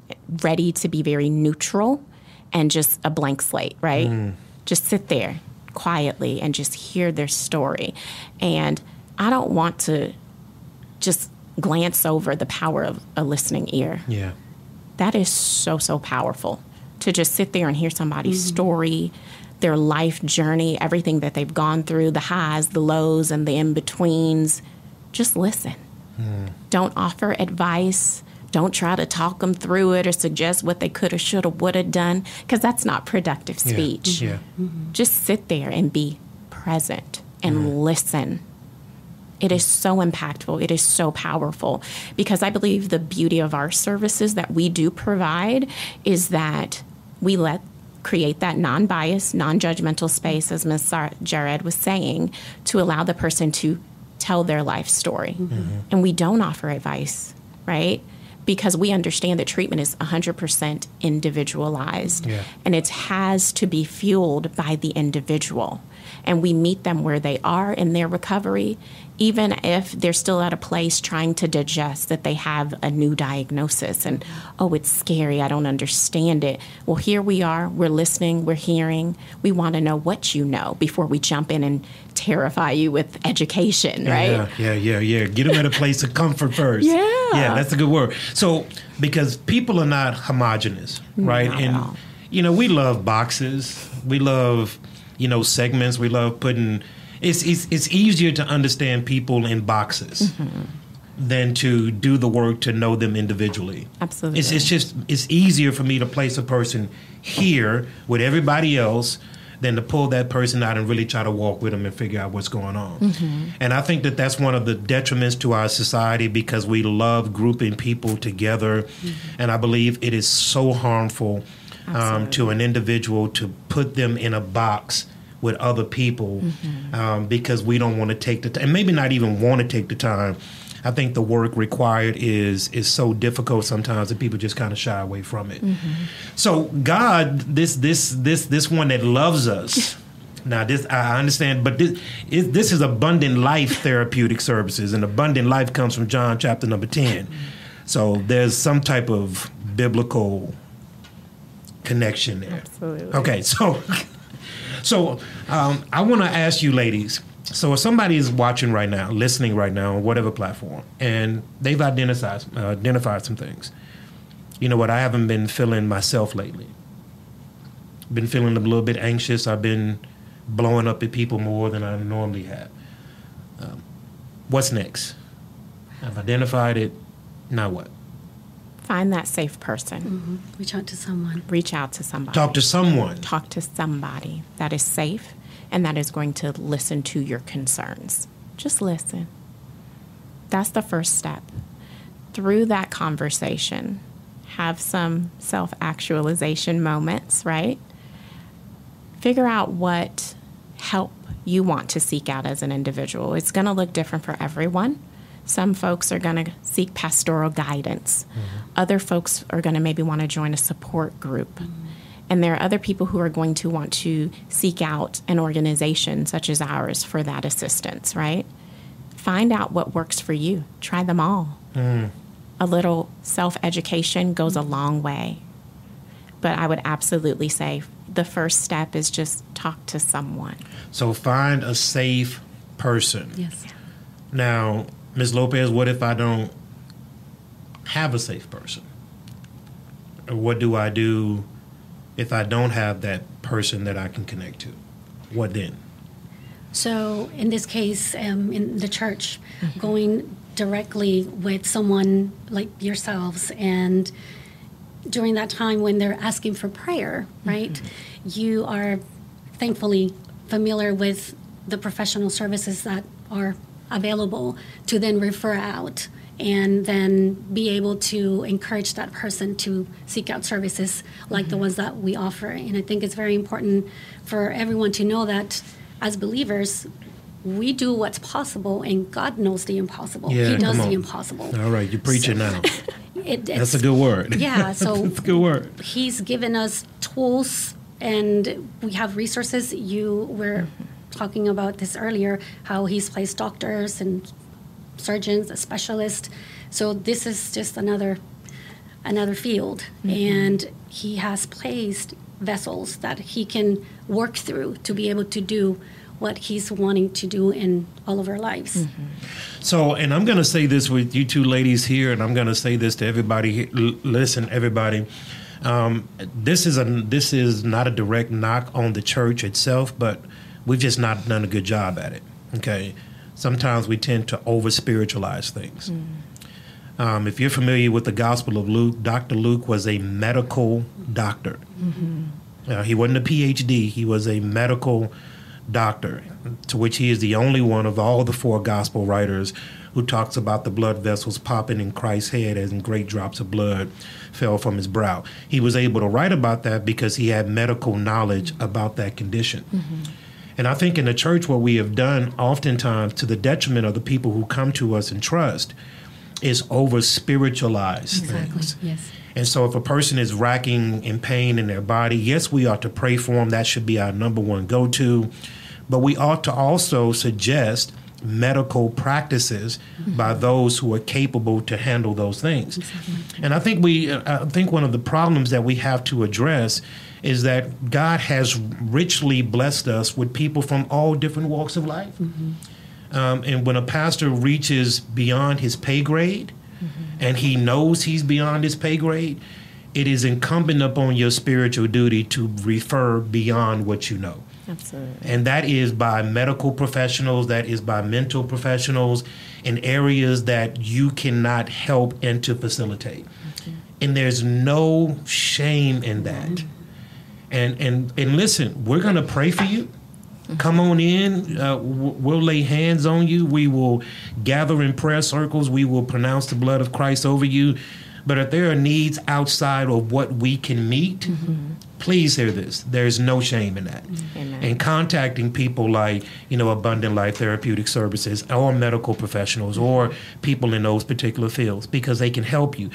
ready to be very neutral and just a blank slate, right? Mm. Just sit there quietly and just hear their story. And I don't want to just glance over the power of a listening ear. Yeah. That is so, so powerful to just sit there and hear somebody's mm-hmm. story, their life journey, everything that they've gone through, the highs, the lows, and the in betweens. Just listen. Mm. Don't offer advice. Don't try to talk them through it or suggest what they could have, should have, would have done, because that's not productive speech. Yeah. Mm-hmm. Just sit there and be present and mm. listen it is so impactful. It is so powerful because I believe the beauty of our services that we do provide is that we let create that non-biased, non-judgmental space, as Ms. Yared was saying, to allow the person to tell their life story. Mm-hmm. And we don't offer advice, right? Because we understand that treatment is 100% individualized yeah. and it has to be fueled by the individual. And we meet them where they are in their recovery even if they're still at a place trying to digest that they have a new diagnosis and, oh, it's scary, I don't understand it. Well, here we are, we're listening, we're hearing. We want to know what you know before we jump in and terrify you with education, right? Yeah, yeah, yeah, yeah. Get them at a place of comfort first. yeah. Yeah, that's a good word. So, because people are not homogenous, right? Not and, you know, we love boxes, we love, you know, segments, we love putting it's it's, it's easier to understand people in boxes. Mm-hmm. Than to do the work to know them individually. Absolutely, it's, it's just it's easier for me to place a person here with everybody else than to pull that person out and really try to walk with them and figure out what's going on. Mm-hmm. And I think that that's one of the detriments to our society because we love grouping people together. Mm-hmm. And I believe it is so harmful um, to an individual to put them in a box with other people mm-hmm. um, because we don't want to take the time, and maybe not even want to take the time. I think the work required is is so difficult sometimes that people just kind of shy away from it. Mm-hmm. So God, this this this this one that loves us. Now this I understand, but this is, this is abundant life therapeutic services, and abundant life comes from John chapter number ten. So there's some type of biblical connection there. Absolutely. Okay, so so um, I want to ask you, ladies. So if somebody is watching right now, listening right now on whatever platform, and they've identified uh, identified some things, you know what? I haven't been feeling myself lately. Been feeling a little bit anxious. I've been blowing up at people more than I normally have. Um, what's next? I've identified it. Now what? Find that safe person. Mm-hmm. Reach out to someone. Reach out to somebody. Talk to someone. Talk to somebody that is safe and that is going to listen to your concerns. Just listen. That's the first step. Through that conversation, have some self actualization moments, right? Figure out what help you want to seek out as an individual. It's going to look different for everyone. Some folks are going to seek pastoral guidance. Mm-hmm. Other folks are going to maybe want to join a support group. Mm-hmm. And there are other people who are going to want to seek out an organization such as ours for that assistance, right? Find out what works for you. Try them all. Mm. A little self education goes a long way. But I would absolutely say the first step is just talk to someone. So find a safe person. Yes. Now, Ms. Lopez, what if I don't have a safe person? Or What do I do if I don't have that person that I can connect to? What then? So, in this case, um, in the church, mm-hmm. going directly with someone like yourselves and during that time when they're asking for prayer, right? Mm-hmm. You are thankfully familiar with the professional services that are available to then refer out and then be able to encourage that person to seek out services like mm-hmm. the ones that we offer. And I think it's very important for everyone to know that as believers, we do what's possible, and God knows the impossible. Yeah, he does the impossible. All right, you're preaching so, now. It, That's a good word. Yeah, so it's a good word. He's given us tools, and we have resources. You were mm-hmm talking about this earlier, how he's placed doctors and surgeons, a specialist. So this is just another another field, mm-hmm. and he has placed vessels that he can work through to be able to do what he's wanting to do in all of our lives. Mm-hmm. So, and I'm going to say this with you two ladies here, and I'm going to say this to everybody. Listen, everybody. Um, this is a this is not a direct knock on the church itself, but We've just not done a good job at it. Okay, sometimes we tend to over spiritualize things. Mm. Um, if you're familiar with the Gospel of Luke, Dr. Luke was a medical doctor. Mm-hmm. Uh, he wasn't a PhD, he was a medical doctor, to which he is the only one of all the four gospel writers who talks about the blood vessels popping in Christ's head as great drops of blood fell from his brow. He was able to write about that because he had medical knowledge about that condition. Mm-hmm. And I think in the church, what we have done oftentimes to the detriment of the people who come to us and trust is over spiritualize exactly. things. Yes. And so if a person is racking in pain in their body, yes, we ought to pray for them. That should be our number one go to. But we ought to also suggest medical practices mm-hmm. by those who are capable to handle those things. Exactly. And I think we I think one of the problems that we have to address is that God has richly blessed us with people from all different walks of life. Mm-hmm. Um, and when a pastor reaches beyond his pay grade mm-hmm. and he knows he's beyond his pay grade, it is incumbent upon your spiritual duty to refer beyond what you know. Absolutely. And that is by medical professionals, that is by mental professionals in areas that you cannot help and to facilitate. And there's no shame in that. Mm-hmm And and and listen, we're gonna pray for you. Come on in. Uh, we'll lay hands on you. We will gather in prayer circles. We will pronounce the blood of Christ over you. But if there are needs outside of what we can meet, mm-hmm. please hear this. There's no shame in that. Amen. And contacting people like, you know, Abundant Life Therapeutic Services or medical professionals or people in those particular fields because they can help you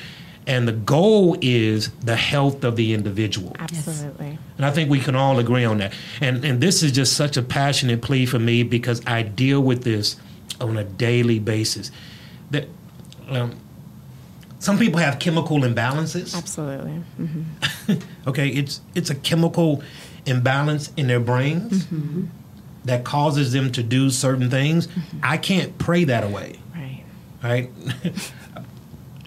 and the goal is the health of the individual. Absolutely. And I think we can all agree on that. And and this is just such a passionate plea for me because I deal with this on a daily basis. That um, some people have chemical imbalances. Absolutely. Mm-hmm. okay, it's it's a chemical imbalance in their brains mm-hmm. that causes them to do certain things. Mm-hmm. I can't pray that away. Right. Right.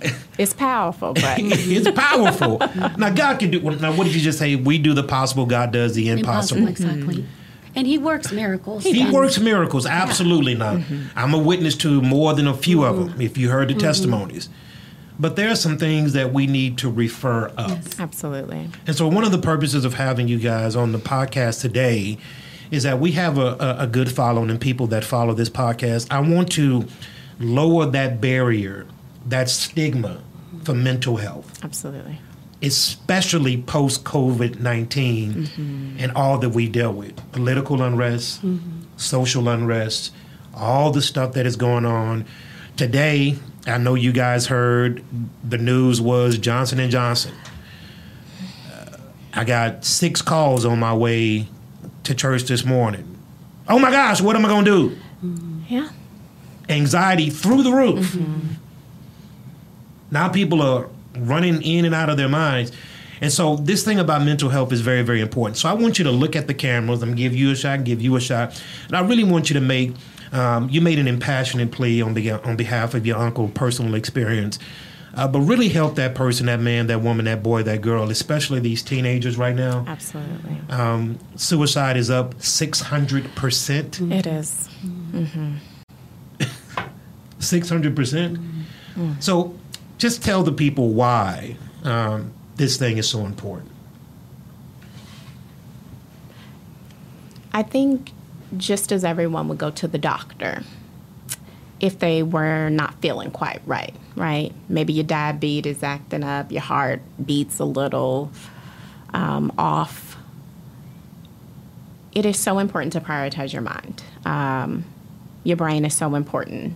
It's powerful, but it's powerful. now God can do. Now, what did you just say? We do the possible. God does the impossible. impossible exactly. Mm-hmm. And He works miracles. He, he works miracles. Absolutely yeah. not. Mm-hmm. I'm a witness to more than a few mm-hmm. of them. If you heard the mm-hmm. testimonies. But there are some things that we need to refer up. Yes. Absolutely. And so, one of the purposes of having you guys on the podcast today is that we have a, a, a good following and people that follow this podcast. I want to lower that barrier that stigma for mental health. Absolutely. Especially post COVID 19 mm-hmm. and all that we deal with political unrest, mm-hmm. social unrest, all the stuff that is going on. Today, I know you guys heard the news was Johnson and Johnson. Uh, I got six calls on my way to church this morning. Oh my gosh, what am I going to do? Yeah. Anxiety through the roof. Mm-hmm. Now people are running in and out of their minds. And so this thing about mental health is very, very important. So I want you to look at the cameras. I'm give you a shot, give you a shot, and I really want you to make. Um, you made an impassioned plea on, be- on behalf of your uncle, personal experience, uh, but really help that person, that man, that woman, that boy, that girl, especially these teenagers right now. Absolutely. Um, suicide is up six hundred percent. It is. Six hundred percent. Mm. So just tell the people why um, this thing is so important. I think just as everyone would go to the doctor if they were not feeling quite right, right? Maybe your diabetes is acting up, your heart beats a little um, off. It is so important to prioritize your mind. Um, your brain is so important,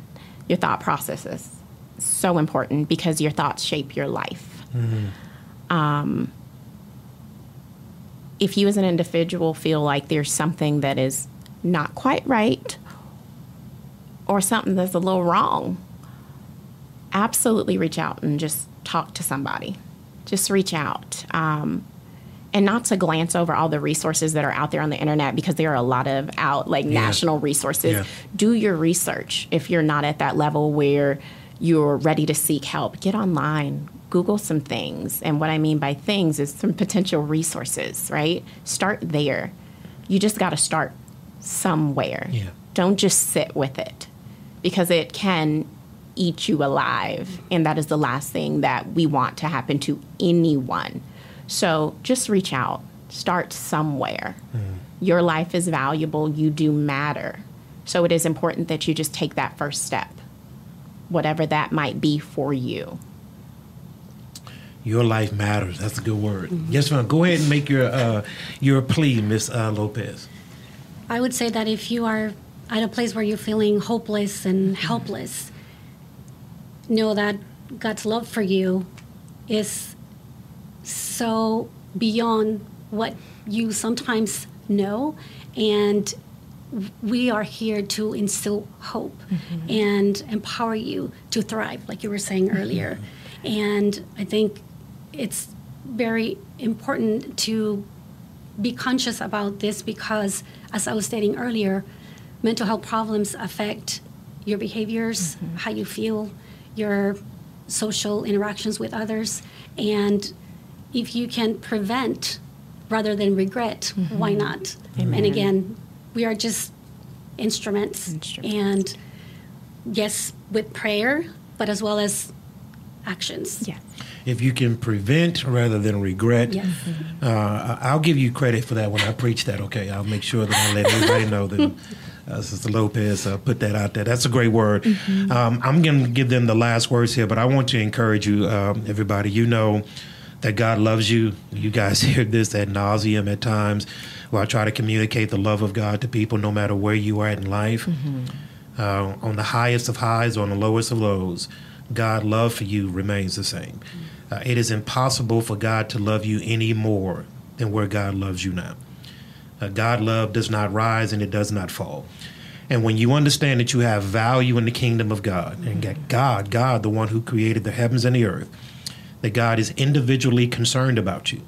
your thought processes so important because your thoughts shape your life. Mm-hmm. Um, if you as an individual feel like there's something that is not quite right or something that's a little wrong, absolutely reach out and just talk to somebody. Just reach out. Um, and not to glance over all the resources that are out there on the internet because there are a lot of out like yeah. national resources. Yeah. Do your research if you're not at that level where you're ready to seek help, get online, Google some things. And what I mean by things is some potential resources, right? Start there. You just got to start somewhere. Yeah. Don't just sit with it because it can eat you alive. And that is the last thing that we want to happen to anyone. So just reach out, start somewhere. Mm. Your life is valuable, you do matter. So it is important that you just take that first step whatever that might be for you. Your life matters. That's a good word. Mm-hmm. Yes, ma'am. Go ahead and make your uh, your plea, Miss uh, Lopez. I would say that if you are at a place where you're feeling hopeless and helpless, know that God's love for you is so beyond what you sometimes know, and we are here to instill hope mm-hmm. and empower you to thrive, like you were saying mm-hmm. earlier. And I think it's very important to be conscious about this because, as I was stating earlier, mental health problems affect your behaviors, mm-hmm. how you feel, your social interactions with others. And if you can prevent rather than regret, mm-hmm. why not? Amen. And again, we are just instruments. instruments. And yes, with prayer, but as well as actions. Yeah. If you can prevent rather than regret, Yes. uh, I'll give you credit for that when I preach that. Okay, I'll make sure that I let everybody know that uh, Sister Lopez uh, put that out there. That's a great word. Um, I'm going to give them the last words here, but I want to encourage you, um, everybody. You know that God loves you. You guys hear this ad nauseum at times. Where I try to communicate the love of God to people, no matter where you are in life, uh, on the highest of highs, on the lowest of lows. God' love for you remains the same. Uh, it is impossible for God to love you any more than where God loves you now. Uh, God love does not rise and it does not fall. And when you understand that you have value in the kingdom of God, and that God, God, the one who created the heavens and the earth, that God is individually concerned about you,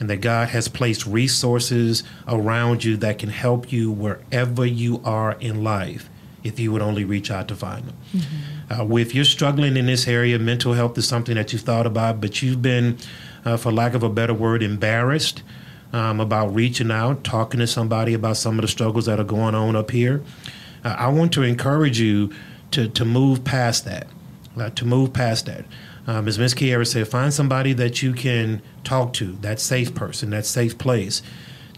and that God has placed resources around you that can help you wherever you are in life if you would only reach out to find them. Uh, if you're struggling in this area, mental health is something that you've thought about, but you've been, uh, for lack of a better word, embarrassed um, about reaching out, talking to somebody about some of the struggles that are going on up here. Uh, I want to encourage you to, to move past that, uh, to move past that. As Ms. Kierra said, find somebody that you can talk to, that safe person, that safe place,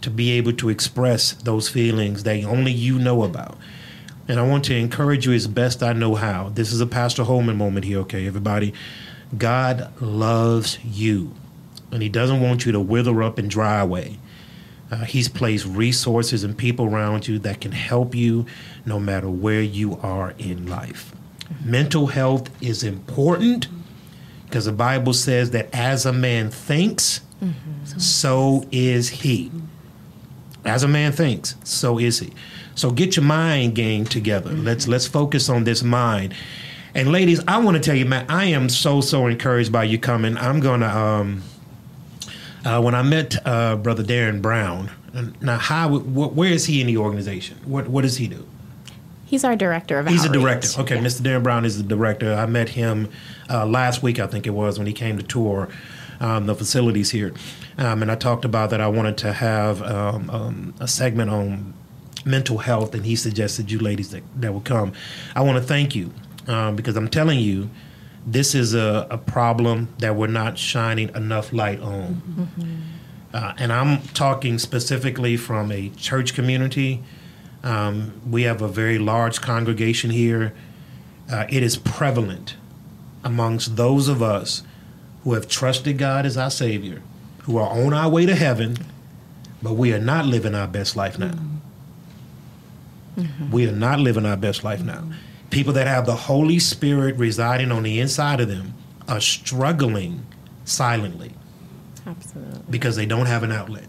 to be able to express those feelings that only you know about. And I want to encourage you as best I know how. This is a Pastor Holman moment here, okay, everybody? God loves you, and He doesn't want you to wither up and dry away. Uh, he's placed resources and people around you that can help you no matter where you are in life. Mental health is important because the Bible says that as a man thinks, so is he. As a man thinks, so is he. So get your mind game together. Let's let's focus on this mind. And ladies, I want to tell you, man, I am so so encouraged by you coming. I'm gonna um, uh, when I met uh, Brother Darren Brown. Now, how? Wh- where is he in the organization? What What does he do? He's our director of He's a director. Okay, Yeah. Mr. Darren Brown is the director. I met him uh, last week, I think it was, when he came to tour um, the facilities here. Um, and I talked about that I wanted to have um, um, a segment on mental health, and he suggested you ladies that, that would come. I want to thank you um, because I'm telling you, this is a, a problem that we're not shining enough light on. Uh, and I'm talking specifically from a church community. Um, we have a very large congregation here. Uh, it is prevalent amongst those of us who have trusted God as our Savior, who are on our way to heaven, but we are not living our best life now. We are not living our best life now. People that have the Holy Spirit residing on the inside of them are struggling silently Absolutely. because they don't have an outlet.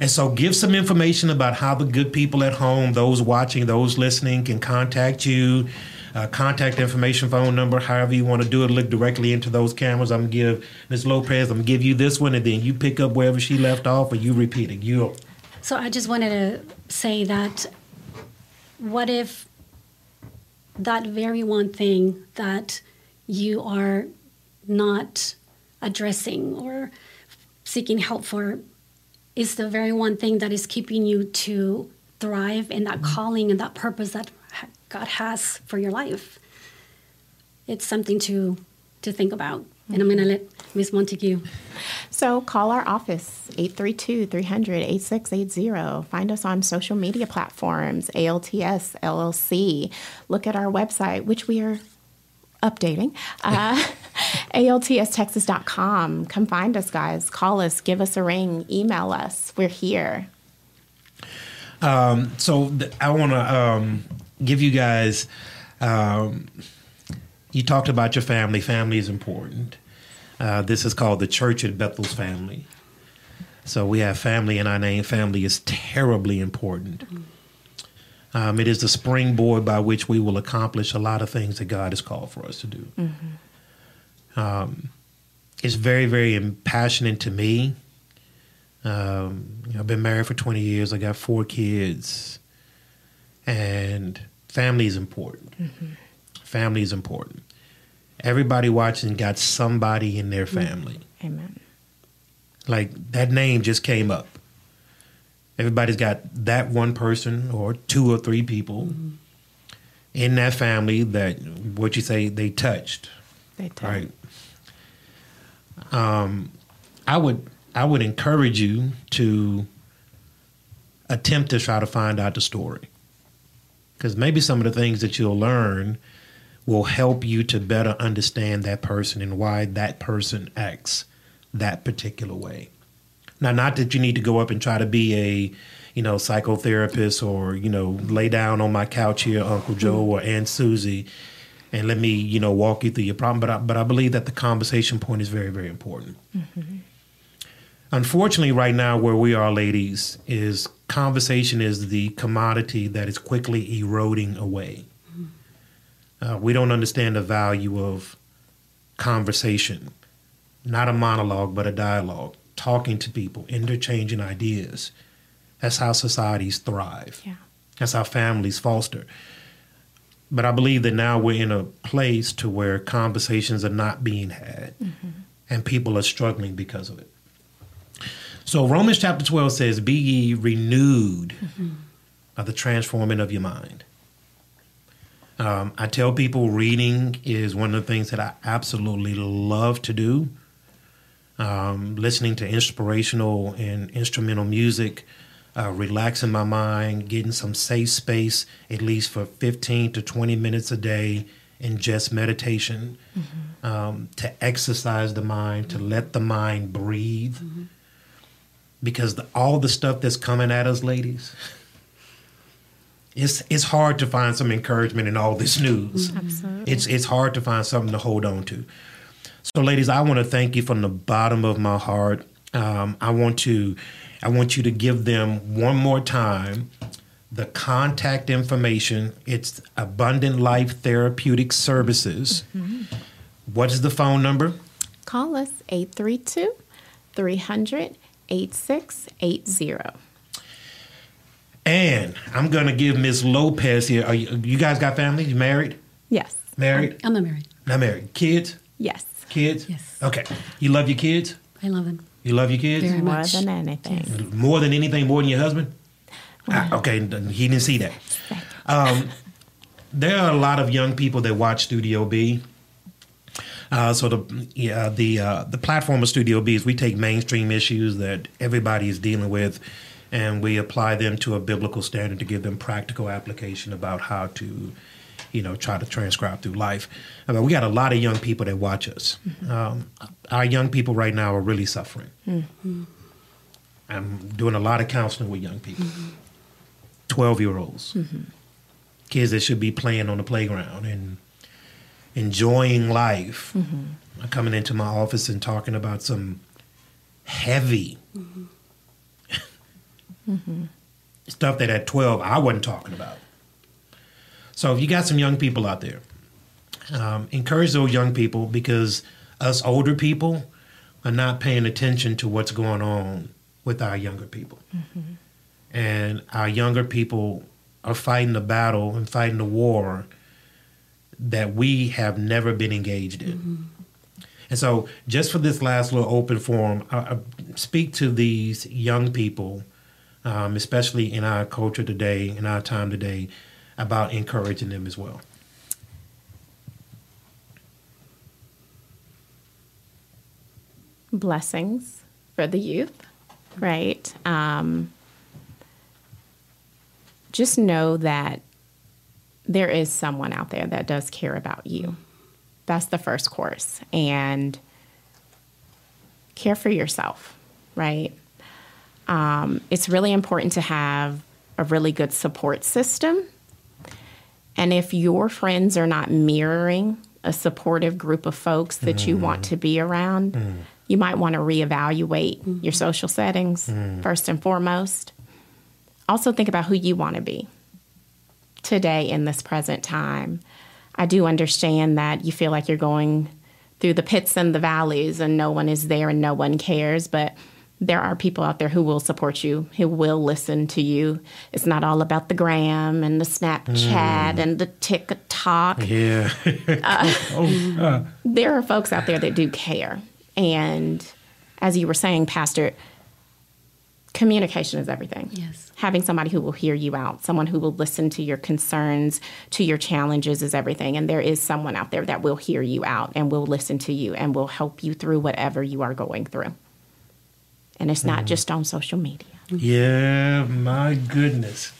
And so give some information about how the good people at home, those watching, those listening, can contact you. Uh, contact information, phone number, however you want to do it. Look directly into those cameras. I'm gonna give Ms. Lopez. I'm gonna give you this one, and then you pick up wherever she left off, or you repeat it. You So I just wanted to say that what if that very one thing that you are not addressing or seeking help for is the very one thing that is keeping you to thrive in that calling and that purpose that God has for your life. It's something to to think about. And I'm going to let Ms. Montague. So call our office, 832-300-8680. Find us on social media platforms, ALTS, LLC. Look at our website, which we are updating, uh, altstexas.com. Come find us, guys. Call us, give us a ring, email us. We're here. so th- I want to um, give you guys. Um, you talked about your family. Family is important. Uh, this is called the Church at Bethel's Family. So we have family in our name. Family is terribly important. Um, it is the springboard by which we will accomplish a lot of things that God has called for us to do. Um, it's very, very passionate to me. Um, you know, I've been married for 20 years. I got four kids. And family is important. Family is important. Everybody watching got somebody in their family. Amen. Like that name just came up. Everybody's got that one person or two or three people in that family that what you say they touched, They do. Right. Um, I would I would encourage you to attempt to try to find out the story, because maybe some of the things that you'll learn will help you to better understand that person and why that person acts that particular way. Now, not that you need to go up and try to be a, you know, psychotherapist or you know, lay down on my couch here, Uncle Joe or Aunt Susie, and let me, you know, walk you through your problem. But I, but I believe that the conversation point is very, very important. Unfortunately, right now where we are, ladies, is conversation is the commodity that is quickly eroding away. Uh, we don't understand the value of conversation, not a monologue, but a dialogue, talking to people, interchanging ideas. That's how societies thrive. Yeah. That's how families foster. But I believe that now we're in a place to where conversations are not being had, and people are struggling because of it. So Romans chapter 12 says, Be ye renewed by the transforming of your mind. Um, I tell people reading is one of the things that I absolutely love to do. Um, listening to inspirational and instrumental music, uh, relaxing my mind, getting some safe space, at least for 15 to 20 minutes a day, in just meditation, um, to exercise the mind, to let the mind breathe. Because the, all the stuff that's coming at us, ladies, it's it's hard to find some encouragement in all this news. Absolutely. It's it's hard to find something to hold on to. So, ladies, I want to thank you from the bottom of my heart. Um, I want to I want you to give them one more time the contact information. It's Abundant Life Therapeutic Services. Mm-hmm. What is the phone number? Call us 832 300 8680. And I'm gonna give Miss Lopez here. Are you, you guys got family? You married? Yes. Married? I'm not married. Not married. Kids? Yes. Kids? Yes. Okay. You love your kids? I love them. You love your kids? Very More much. than anything. More than anything, more than your husband? Ah, okay, he didn't see that. Um, there are a lot of young people that watch Studio B. Uh, so the yeah the uh, the platform of Studio B is we take mainstream issues that everybody is dealing with, and we apply them to a biblical standard to give them practical application about how to, you know, try to transcribe through life. I mean, we got a lot of young people that watch us. Mm-hmm. Um, our young people right now are really suffering. Mm-hmm. I'm doing a lot of counseling with young people. Mm-hmm. 12 year olds, kids that should be playing on the playground and enjoying life, are coming into my office and talking about some heavy stuff that at 12 I wasn't talking about. So if you got some young people out there, um, encourage those young people because us older people are not paying attention to what's going on with our younger people. And our younger people are fighting the battle and fighting the war that we have never been engaged in. And so, just for this last little open forum, I, I speak to these young people, um, especially in our culture today, in our time today, about encouraging them as well. Blessings for the youth, right? Um, just know that there is someone out there that does care about you. That's the first course. And care for yourself, right? Um, it's really important to have a really good support system. And if your friends are not mirroring a supportive group of folks that you mm. want to be around, mm. you might want to reevaluate mm-hmm. your social settings mm. first and foremost. Also, think about who you want to be today in this present time. I do understand that you feel like you're going through the pits and the valleys and no one is there and no one cares, but there are people out there who will support you, who will listen to you. It's not all about the gram and the Snapchat mm. and the TikTok. Uh, oh, yeah. There are folks out there that do care. And as you were saying, Pastor, communication is everything. Yes. Having somebody who will hear you out, someone who will listen to your concerns, to your challenges is everything. And there is someone out there that will hear you out and will listen to you and will help you through whatever you are going through. And it's not mm. just on social media. Yeah, my goodness.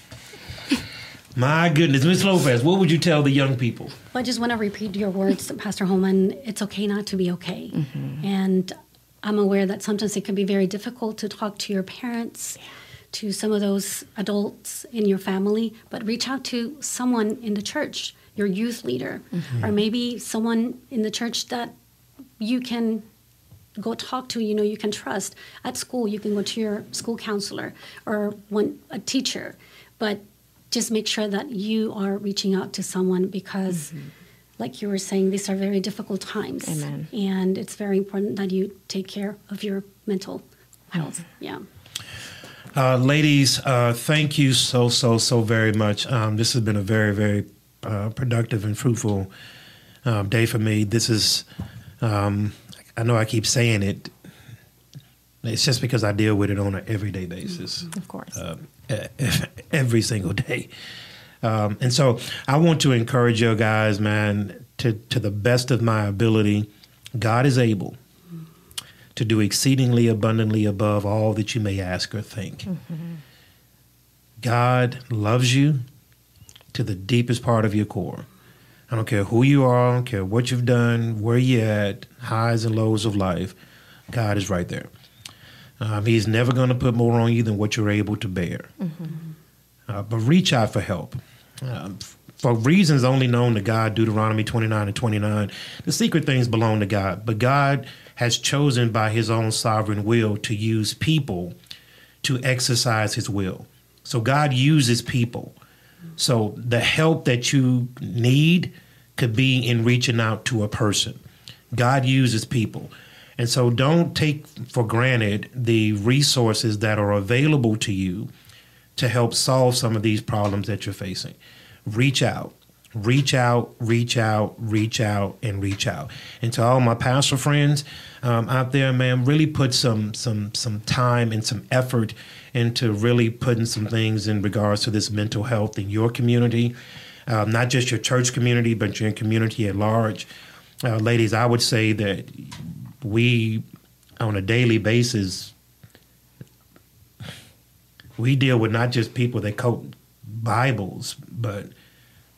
My goodness. Ms. Lopez, what would you tell the young people? Well, I just want to repeat your words, Pastor Holman. It's okay not to be okay. Mm-hmm. And I'm aware that sometimes it can be very difficult to talk to your parents, to some of those adults in your family, but reach out to someone in the church, your youth leader, mm-hmm. or maybe someone in the church that you can go talk to, you know, you can trust. At school, you can go to your school counselor or one a teacher, but just make sure that you are reaching out to someone because like you were saying these are very difficult times Amen. and it's very important that you take care of your mental health yeah Uh, ladies, uh, thank you so, so, so very much. Um, this has been a very, very uh, productive and fruitful um, day for me. This is, um, I know I keep saying it, it's just because I deal with it on an everyday basis. Mm, of course. Um, e- every single day. Um, and so I want to encourage you guys, man, to, to the best of my ability, God is able to do exceedingly abundantly above all that you may ask or think. Mm-hmm. God loves you to the deepest part of your core. I don't care who you are, I don't care what you've done, where you're at, highs and lows of life. God is right there. Um, he's never going to put more on you than what you're able to bear. Uh, but reach out for help. Um, for reasons only known to God, Deuteronomy 29 and 29, the secret things belong to God. But God has chosen by his own sovereign will to use people to exercise his will. So God uses people. So the help that you need could be in reaching out to a person. God uses people. And so don't take for granted the resources that are available to you to help solve some of these problems that you're facing. Reach out, reach out, reach out, reach out, and reach out. And to all my pastor friends um, out there, man, really put some some some time and some effort into really putting some things in regards to this mental health in your community, um, not just your church community, but your community at large. Uh, ladies, I would say that we, on a daily basis, we deal with not just people that quote Bibles, but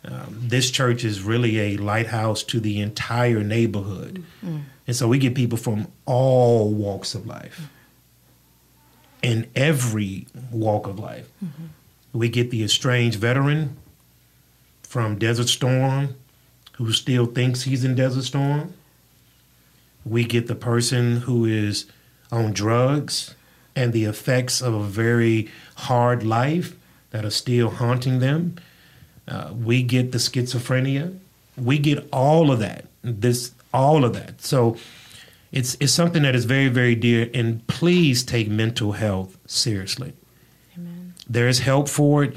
um, this church is really a lighthouse to the entire neighborhood. Mm-hmm. And so we get people from all walks of life, mm-hmm. in every walk of life. Mm-hmm. We get the estranged veteran from Desert Storm who still thinks he's in Desert Storm. We get the person who is on drugs and the effects of a very hard life that are still haunting them. Uh, we get the schizophrenia. We get all of that. This all of that. So it's it's something that is very very dear. And please take mental health seriously. Amen. There is help for it,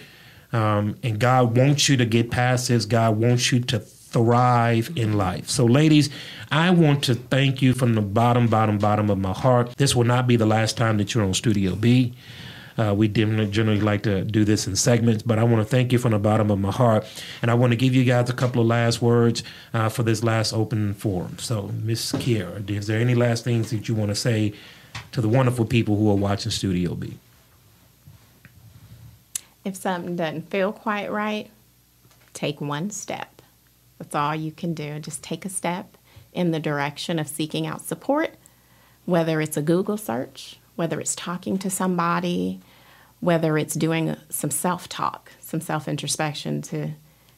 um, and God wants you to get past this. God wants you to thrive in life. So, ladies, I want to thank you from the bottom, bottom, bottom of my heart. This will not be the last time that you're on Studio B. Uh, we generally, like to do this in segments, but I want to thank you from the bottom of my heart, and I want to give you guys a couple of last words uh, for this last open forum. So, Miss Kierra, is there any last things that you want to say to the wonderful people who are watching Studio B? If something doesn't feel quite right, take one step. That's all you can do. Just take a step in the direction of seeking out support, whether it's a Google search, whether it's talking to somebody, whether it's doing some self talk, some self introspection to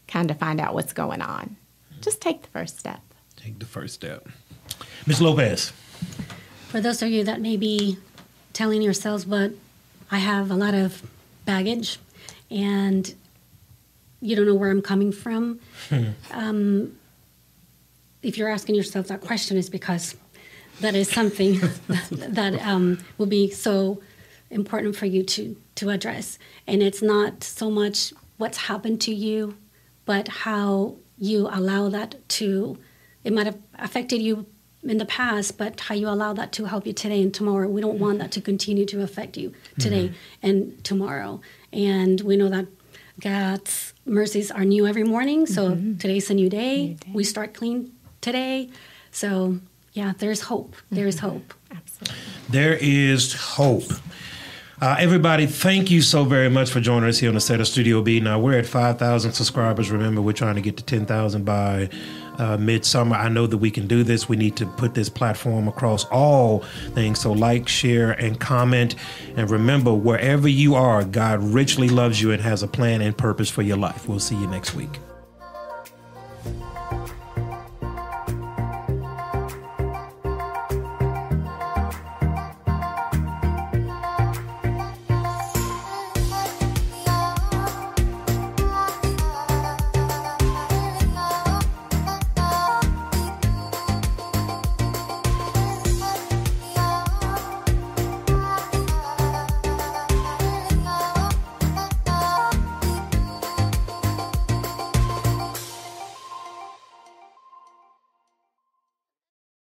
kind of find out what's going on. Just take the first step. Take the first step. Ms. Lopez. For those of you that may be telling yourselves, but I have a lot of baggage and you don't know where I'm coming from, um, if you're asking yourself that question, is because that is something that um, will be so important for you to, to address. And it's not so much what's happened to you, but how you allow that to, it might have affected you in the past, but how you allow that to help you today and tomorrow. We don't want that to continue to affect you today mm-hmm. and tomorrow. And we know that God's mercies are new every morning. So mm-hmm. today's a new day. new day. We start clean today. So yeah, there's hope. There's mm-hmm. hope. Absolutely. There is hope. Uh, everybody, thank you so very much for joining us here on the set of Studio B. Now we're at 5,000 subscribers. Remember, we're trying to get to 10,000 by uh, midsummer. I know that we can do this. We need to put this platform across all things. So, like, share, and comment. And remember, wherever you are, God richly loves you and has a plan and purpose for your life. We'll see you next week.